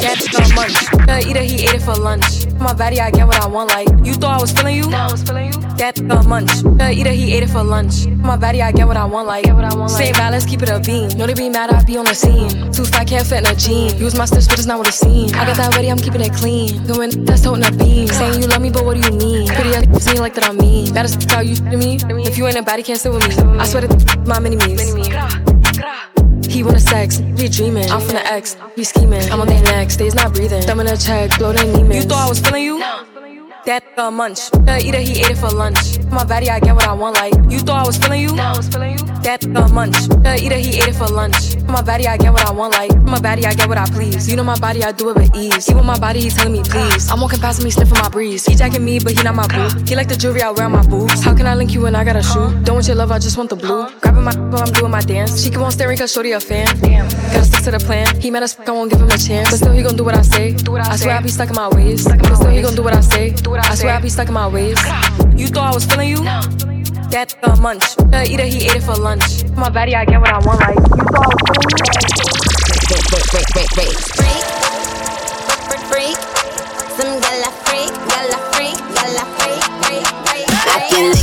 Yeah, it's not much. Uh, either he ate it for lunch. My body, I get what I want. Like you thought I was feeling you? I was feeling you. That not munch. Uh, either he ate it for lunch. My body, I get what I want. Like get what I want. Same balance, keep it a beam. Know they be mad, I be on the scene. Too fat, can't fit in a jean. Use my steps, but it's not what it seems. I got that ready, I'm keeping it clean. Doing that's toting a beam. Saying you love me, but what do you mean? Pretty ass me like that I'm mean. That is how you to me. If you ain't a body, can't sit with me. I swear to my mini me's. He wanna sex, be dreaming. I'm from the X, be scheming. I'm on their necks, days not breathing. Thumb in a check, blow their demons. You thought I was feeling you? That a munch. Uh, either he ate it for lunch. My body, I get what I want. Like you thought I was feeling you? No, I was feeling you. That a munch. Uh, either he ate it for lunch. My body, I get what I want. Like my body, I get what I please. You know my body, I do it with ease. He with my body, he telling me please. I'm walking past him, he sniffing my breeze. He jacking me, but he not my boo. He like the jewelry I wear on my boobs. How can I link you when I got a shoe? Don't want your love, I just want the blue. Grabbing my while I'm doing my dance. She keep on staring cause shorty a fan. Damn. Gotta stick to the plan. He mad as fuck, I won't give him a chance. But still he gon' do what I say. I swear I be stuck in my ways. But still he gon' do what I say. I swear I be stuck in my ways. You thought I was feeling you? That a munch. Uh, either he ate it for lunch. My body, I get what I want. Like you thought I was feeling you? Freak, freak,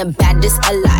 the baddest alive.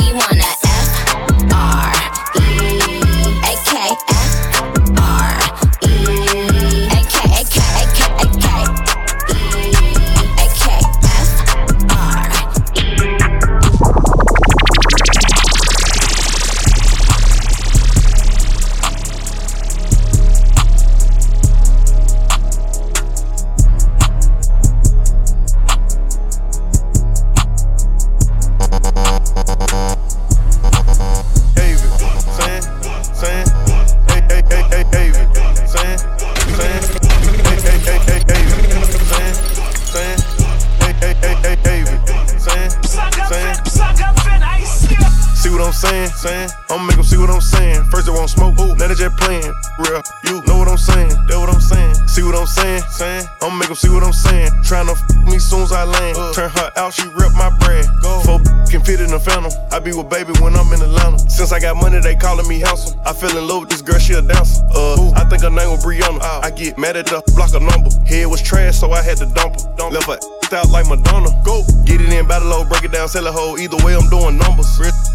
Be with baby when I'm in Atlanta. Since I got money, they calling me handsome. I fell in love with this girl, she a dancer. Uh, I think her name was Brianna. I get mad at the block a number. Head was trash, so I had to dump her. Dump Left her out like Madonna. Go. Get it in, battle low, break it down, sell it whole. Either way, I'm doing numbers.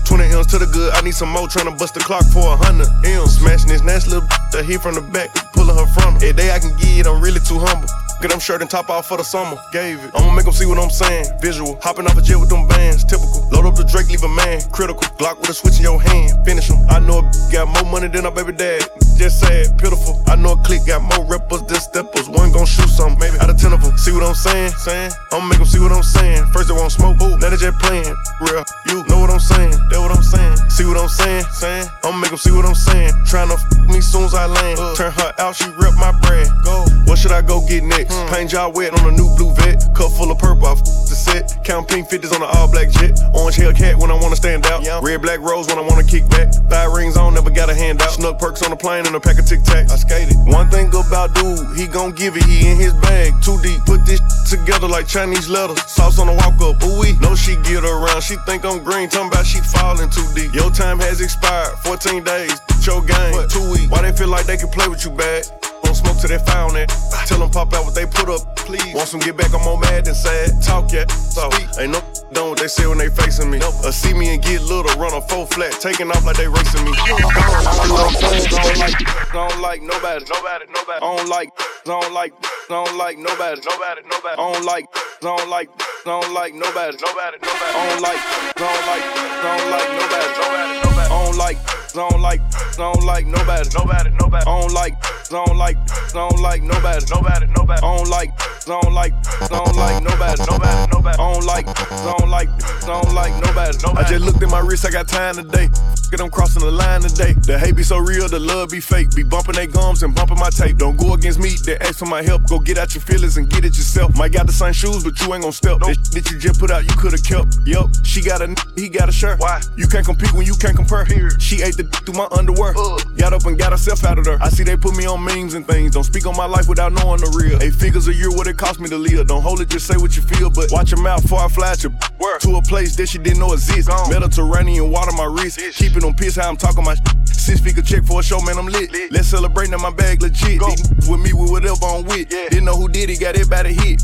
20 M's to the good, I need some more. Tryna bust the clock for a hundred M's. Smashing this nasty little that hit from the back, pulling her from me. Every day I can get I'm really too humble. Get them shirt and top off for the summer. Gave it. I'ma make them see what I'm saying. Visual. Hopping off a jet with them bands. Typical. Load up the Drake, leave a man. Critical. Glock with a switch in your hand. Finish him. I know a got more money than a baby dad. Just sad, pitiful. I know a clique got more rappers than steppers. One gon' shoot something, maybe out of ten of them. See what I'm saying? Saying? I'ma make them see what I'm saying. First they won't smoke, ooh, now they just playing. Real, you know what I'm saying? That what I'm saying? See what I'm saying? Saying? I'ma make them see what I'm saying. Tryna f me soon as I land. Uh. Turn her out, she rep my brand. Go. What should I go get next? Hmm. Paint y'all wet on a new blue vet. Cup full of purple off the set. Count pink 50s on the all black jet. Orange Hellcat when I wanna stand out. Yeah. Red black rose when I wanna kick back. Thigh rings on, never got a hand out. Snuck perks on the plane and a pack of Tic Tac. I skated. One thing about dude, he gon' give it. He in his bag, too deep. Put this together like Chinese letters. Sauce on the walk up. Ooh. Know she get around. She think I'm green. Talking about she falling too deep. Your time has expired. 14 days. Your game. Two weeks. Why they feel like they can play with you bad? Don't smoke till they found it. Tell them pop out what they put up, please. Want some get back, I'm more mad than sad. Talk yet, so ain't no done what they say when they facing me. Or see me and get little, run a full flat, taking off like they racing me. I don't like, I don't like nobody, nobody, nobody. I don't like, I don't like, I don't like nobody, nobody, nobody. I don't like, I don't like, I don't like nobody, nobody, nobody. I don't like, I don't like, I don't like nobody, nobody, nobody. I don't like, I don't like, I don't like nobody, nobody, nobody. I don't like, I don't like, I don't like nobody, nobody, nobody. I don't like, I don't like, I don't like nobody, nobody, nobody. I don't like, I don't like, I don't like nobody, nobody. I just looked at my wrist, I got time today. Get them crossing the line today. The hate be so real, the love be fake. Be bumping they gums and bumping my tape. Don't go against me, they ask for my help. Go get out your feelings and get it yourself. Might got the same shoes, but you ain't gon' step. That shit that you just put out, you could've kept. Yup, she got a n- he got a shirt. Why? You can't compete when you can't compare. She ate the d- through my underwear. Got up and got herself out of there. I see they put me on memes and things. Don't speak on my life without knowing the real. Eight figures a year, what it cost me to live. Don't hold it, just say what you feel. But watch your mouth before I flash your word. to a place that she didn't know exist. Mediterranean water my wrist. Keeping on piss how I'm talking my shit. Six figure check for a show, man, I'm lit. Let's celebrate now my bag legit. These niggas with me with whatever I'm with. Didn't know who did it, got it by the hit.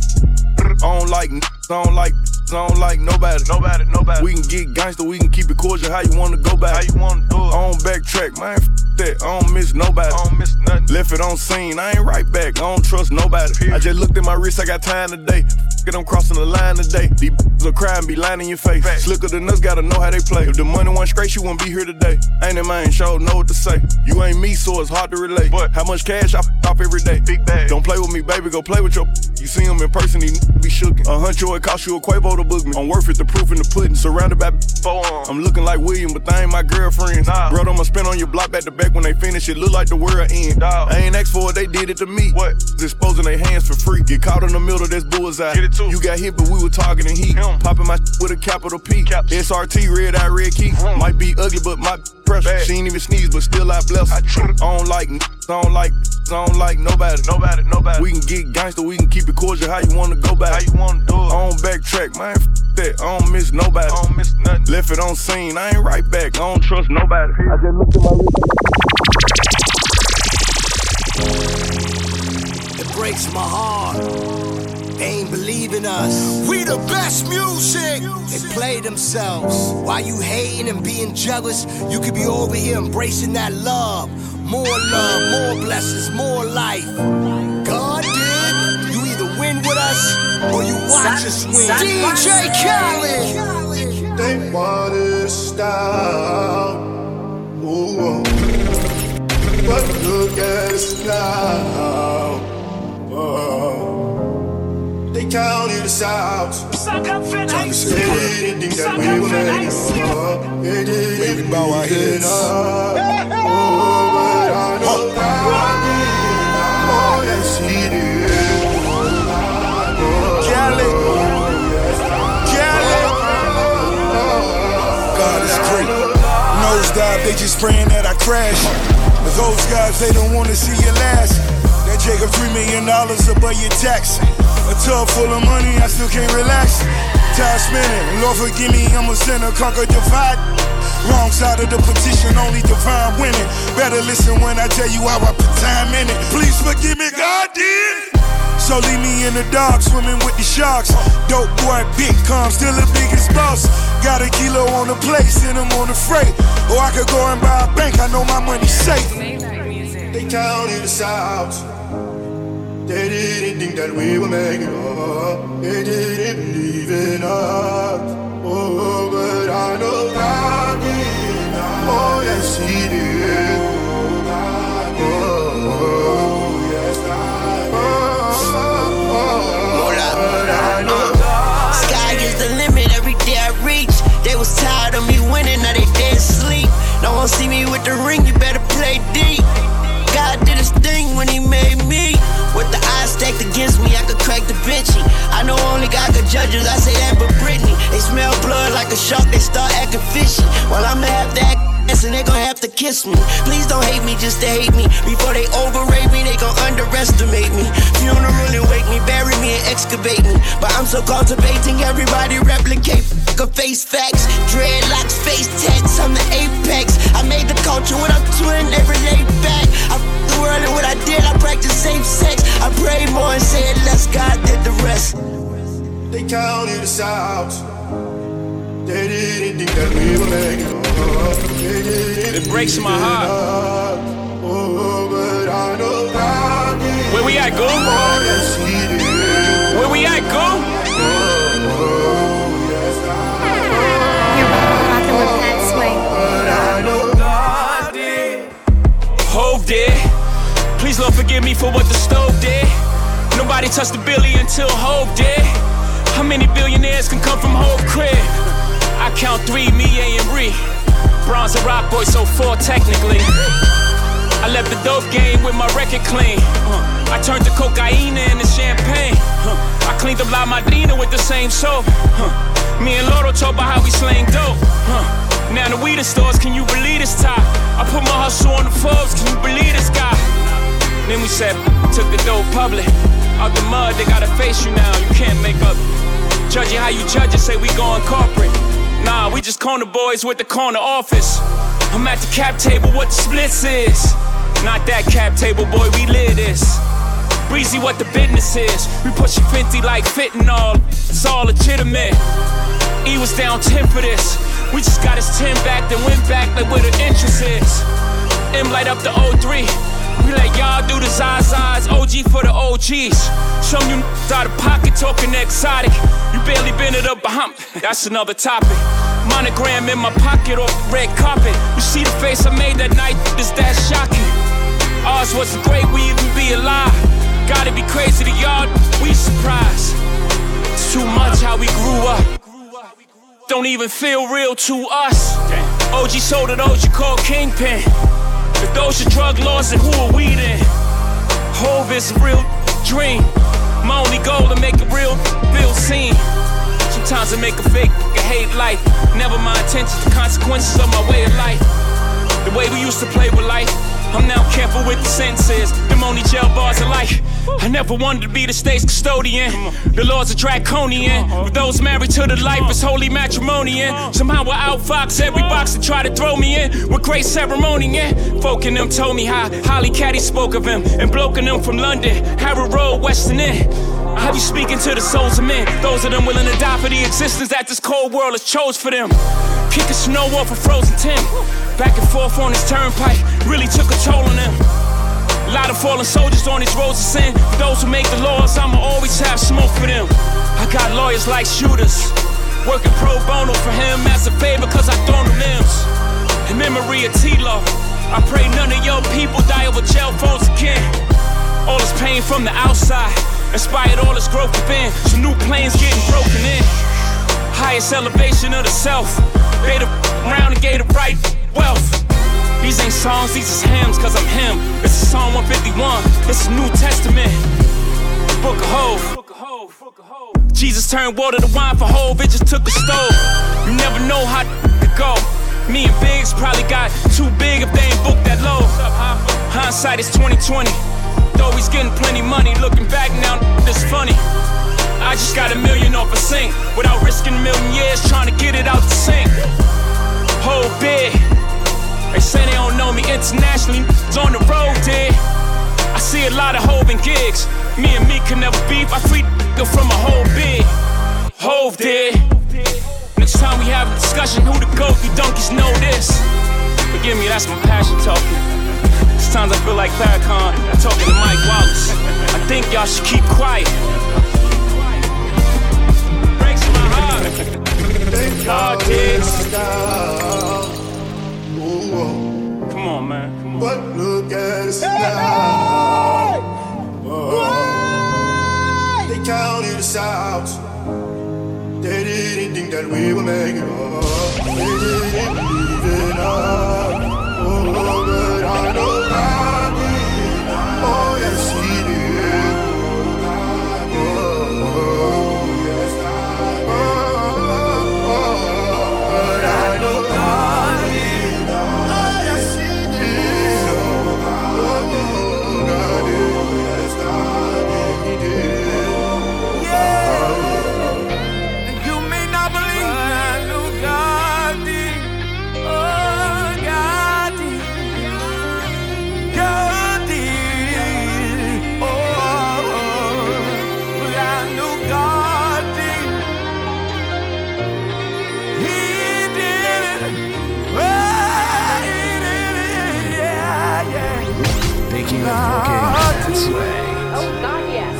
I don't like, I don't like, I don't like nobody. Nobody, nobody. We can get gangster, we can keep it cordial. How you wanna go back? How you wanna do it? I don't backtrack, man. F- that. I don't miss nobody. I don't miss nothing. Left it on scene, I ain't right back. I don't trust nobody. I just looked at my wrist, I got time today. Get them crossing the line today. These b****s will cry and be lying in your face. Slicker than us, gotta know how they play. If the money went straight, you wouldn't be here today. Ain't it man, sure know what to say. You ain't me, so it's hard to relate. But how much cash I f- off every day? Big bag. Don't play with me, baby, go play with your. You see him in person, he be shookin'. A huncho, it cost you a Quavo to book me. I'm worth it, the proof in the pudding. Surrounded by forearms. I'm looking like William, but they ain't my girlfriends. Nah. Bro, I'ma spin on your block back to back when they finish. It look like the world end. I ain't asked for it, they did it to me. What? Disposing their hands for free. Get caught in the middle, of this bullseye. Get it too. You got hit, but we were targeting heat. Popping my with a capital P. SRT, red eye, red key. Mm. Might be ugly, but my pressure. She ain't even sneeze, but still I bless her. I don't like, n- I don't like, I don't like nobody. Nobody, nobody. We can get gangster, we can keep it cordial. How you wanna go back? How you wanna do it? I don't backtrack, man. F- that. I don't miss nobody. I don't miss nothing. Left it on scene. I ain't right back. I don't trust nobody. I just looked at my It breaks my heart. They ain't us. We the best music. They play themselves. While you hating and being jealous, you could be over here embracing that love. More love, more blessings, more life. God did. You either win with us or you watch us win. DJ Khaled. They wanna stop. Ooh, but look at us now. Oh. They counted us out. Trying to say anything that we were made. They did Baby, bow our heads. Oh, but I know. Oh, yes, He did. Khaled. Khaled. God is great. Nose crash. But those guys, they don't wanna see you last. Jacob, three million dollars above your tax. A tub full of money, I still can't relax. Time spinning, Lord forgive me, I'm a sinner, conquer divide. Wrong side of the petition, only divine winning. Better listen when I tell you how I put time in it. Please forgive me, God did. So leave me in the dark, swimming with the sharks. Dope boy, big calm, still the biggest boss. Got a kilo on the plate, send him on the freight. Or I could go and buy a bank, I know my money's safe. They counted us out. They didn't think that we would make it up. They didn't believe in us. Oh, but I know God did. Oh, yes, He did. Oh, God Oh yes, God Hold up. Sky is the limit every day I reach. They was tired of me winning, now they dead sleep. No one see me with the ring, you better play deep. God did his thing when he made me. With stacked against me, I could crack the benchy. I know only God could judge us, I say that but Britney. They smell blood like a shark, they start acting fishy. Well, I'ma have that ass and they gon' have to kiss me. Please don't hate me just to hate me. Before they overrate me, they gon' underestimate me. Funeral and wake me, bury me and excavate me. But I'm so cultivating, everybody replicate. Fuck face facts, dreadlocks, face tats, I'm the apex. I made the culture what I'm doing every day back. I the world and what I did, I practice safe sex. I prayed more and said less, God did the rest. They counted us out. It breaks my heart. Where we at, go? Where we at, go? Hove did. Please, Lord, forgive me for what the stove did. Nobody touched the billy until Hove did. How many billionaires can come from Hove crib? Count three, me, A, and Ree. Bronze and rock boy, so four technically. I left the dope game with my record clean. Uh, I turned the cocaine into champagne. Uh, I cleaned up La Madrina with the same soap. Uh, me and Loro talk about how we slang dope. Now the weed stores, can you believe this top? I put my hustle on the Forbes, can you believe this guy? Then we said, took the dope public. Out the mud, they gotta face you now. You can't make up. Judging how you judge it, say we going corporate. Nah, we just corner boys with the corner office. I'm at the cap table, what the splits is. Not that cap table, boy, we live this. Breezy, what the business is. We pushing 50 like fentanyl. It's all legitimate. E was down 10 for this. We just got his 10 back, then went back like where the interest is. M light up the 03. We let y'all do the Zazas, OG for the OGs. Some you out of pocket talking exotic. You barely been it up behind. That's another topic. Monogram in my pocket off the red carpet. You see the face I made that night, is that shocking? Ours wasn't great, we even be alive. Gotta be crazy to y'all, we surprised. It's too much how we grew up. Don't even feel real to us. OG sold it, OG called Kingpin. Those are drug laws, then who are we then? Hove is a real dream. My only goal to make a real feel seen. Sometimes I make a fake nigga hate life. Never my intentions, the consequences of my way of life. The way we used to play with life. I'm now careful with the sentences. Them only jail bars of life. I never wanted to be the state's custodian. The laws are draconian. With those married to the life, it's holy matrimony. And somehow I outfox every box that try to throw me in. With great ceremony, yeah. Folk in them told me how Holly Caddy spoke of him. And bloke in them from London, Harrow Road, Western End. I have you speaking to the souls of men. Those of them willing to die for the existence that this cold world has chose for them. Kicking snow off a frozen Tim. Back and forth on this turnpike really took a toll on them. A lot of fallen soldiers on these roads of sin. For those who make the laws, I'ma always have smoke for them. I got lawyers like shooters. Working pro bono for him as a favor, cause I thrown the limbs. In memory of T-Law, I pray none of your people die over jail phones again. All this pain from the outside inspired all this growth within. So new planes getting broken in. Highest elevation of the self. Made around and gave the right wealth. These ain't songs, these is hymns, cause I'm him. This is Psalm 151, this is New Testament. Book of Hove. Jesus turned water to wine for Hove, it just took a stove. You never know how to go. Me and Biggs probably got too big if they ain't booked that low. Hindsight is 2020. Though he's getting plenty money, looking back now, it's funny. I just got a million off a sink without risking a million years trying to get it out the sink. Whole big. They say they don't know me internationally, it's on the road, dude. I see a lot of Hove and gigs. Me and me can never beef. I free nigga from a whole big. Hove did. Next time we have a discussion, who the goat? You donkeys know this. Forgive me, that's my passion talking. Sometimes I feel like Farrakhan talking to Mike Wallace. I think y'all should keep quiet. Breaks my heart. God digs. Come on, man. Come on. But look at us now. Oh. They counted us out. They didn't think that we were making it up. They didn't believe in us. Oh, but I know looking that way. Oh, God, yes.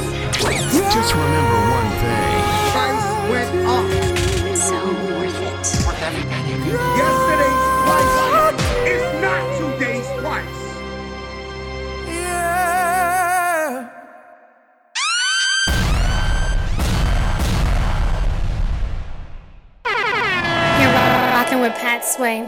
Just remember one thing. Price went off. So worth it. Yesterday's price is not today's price. Yeah. You're rocking with Pat Sway.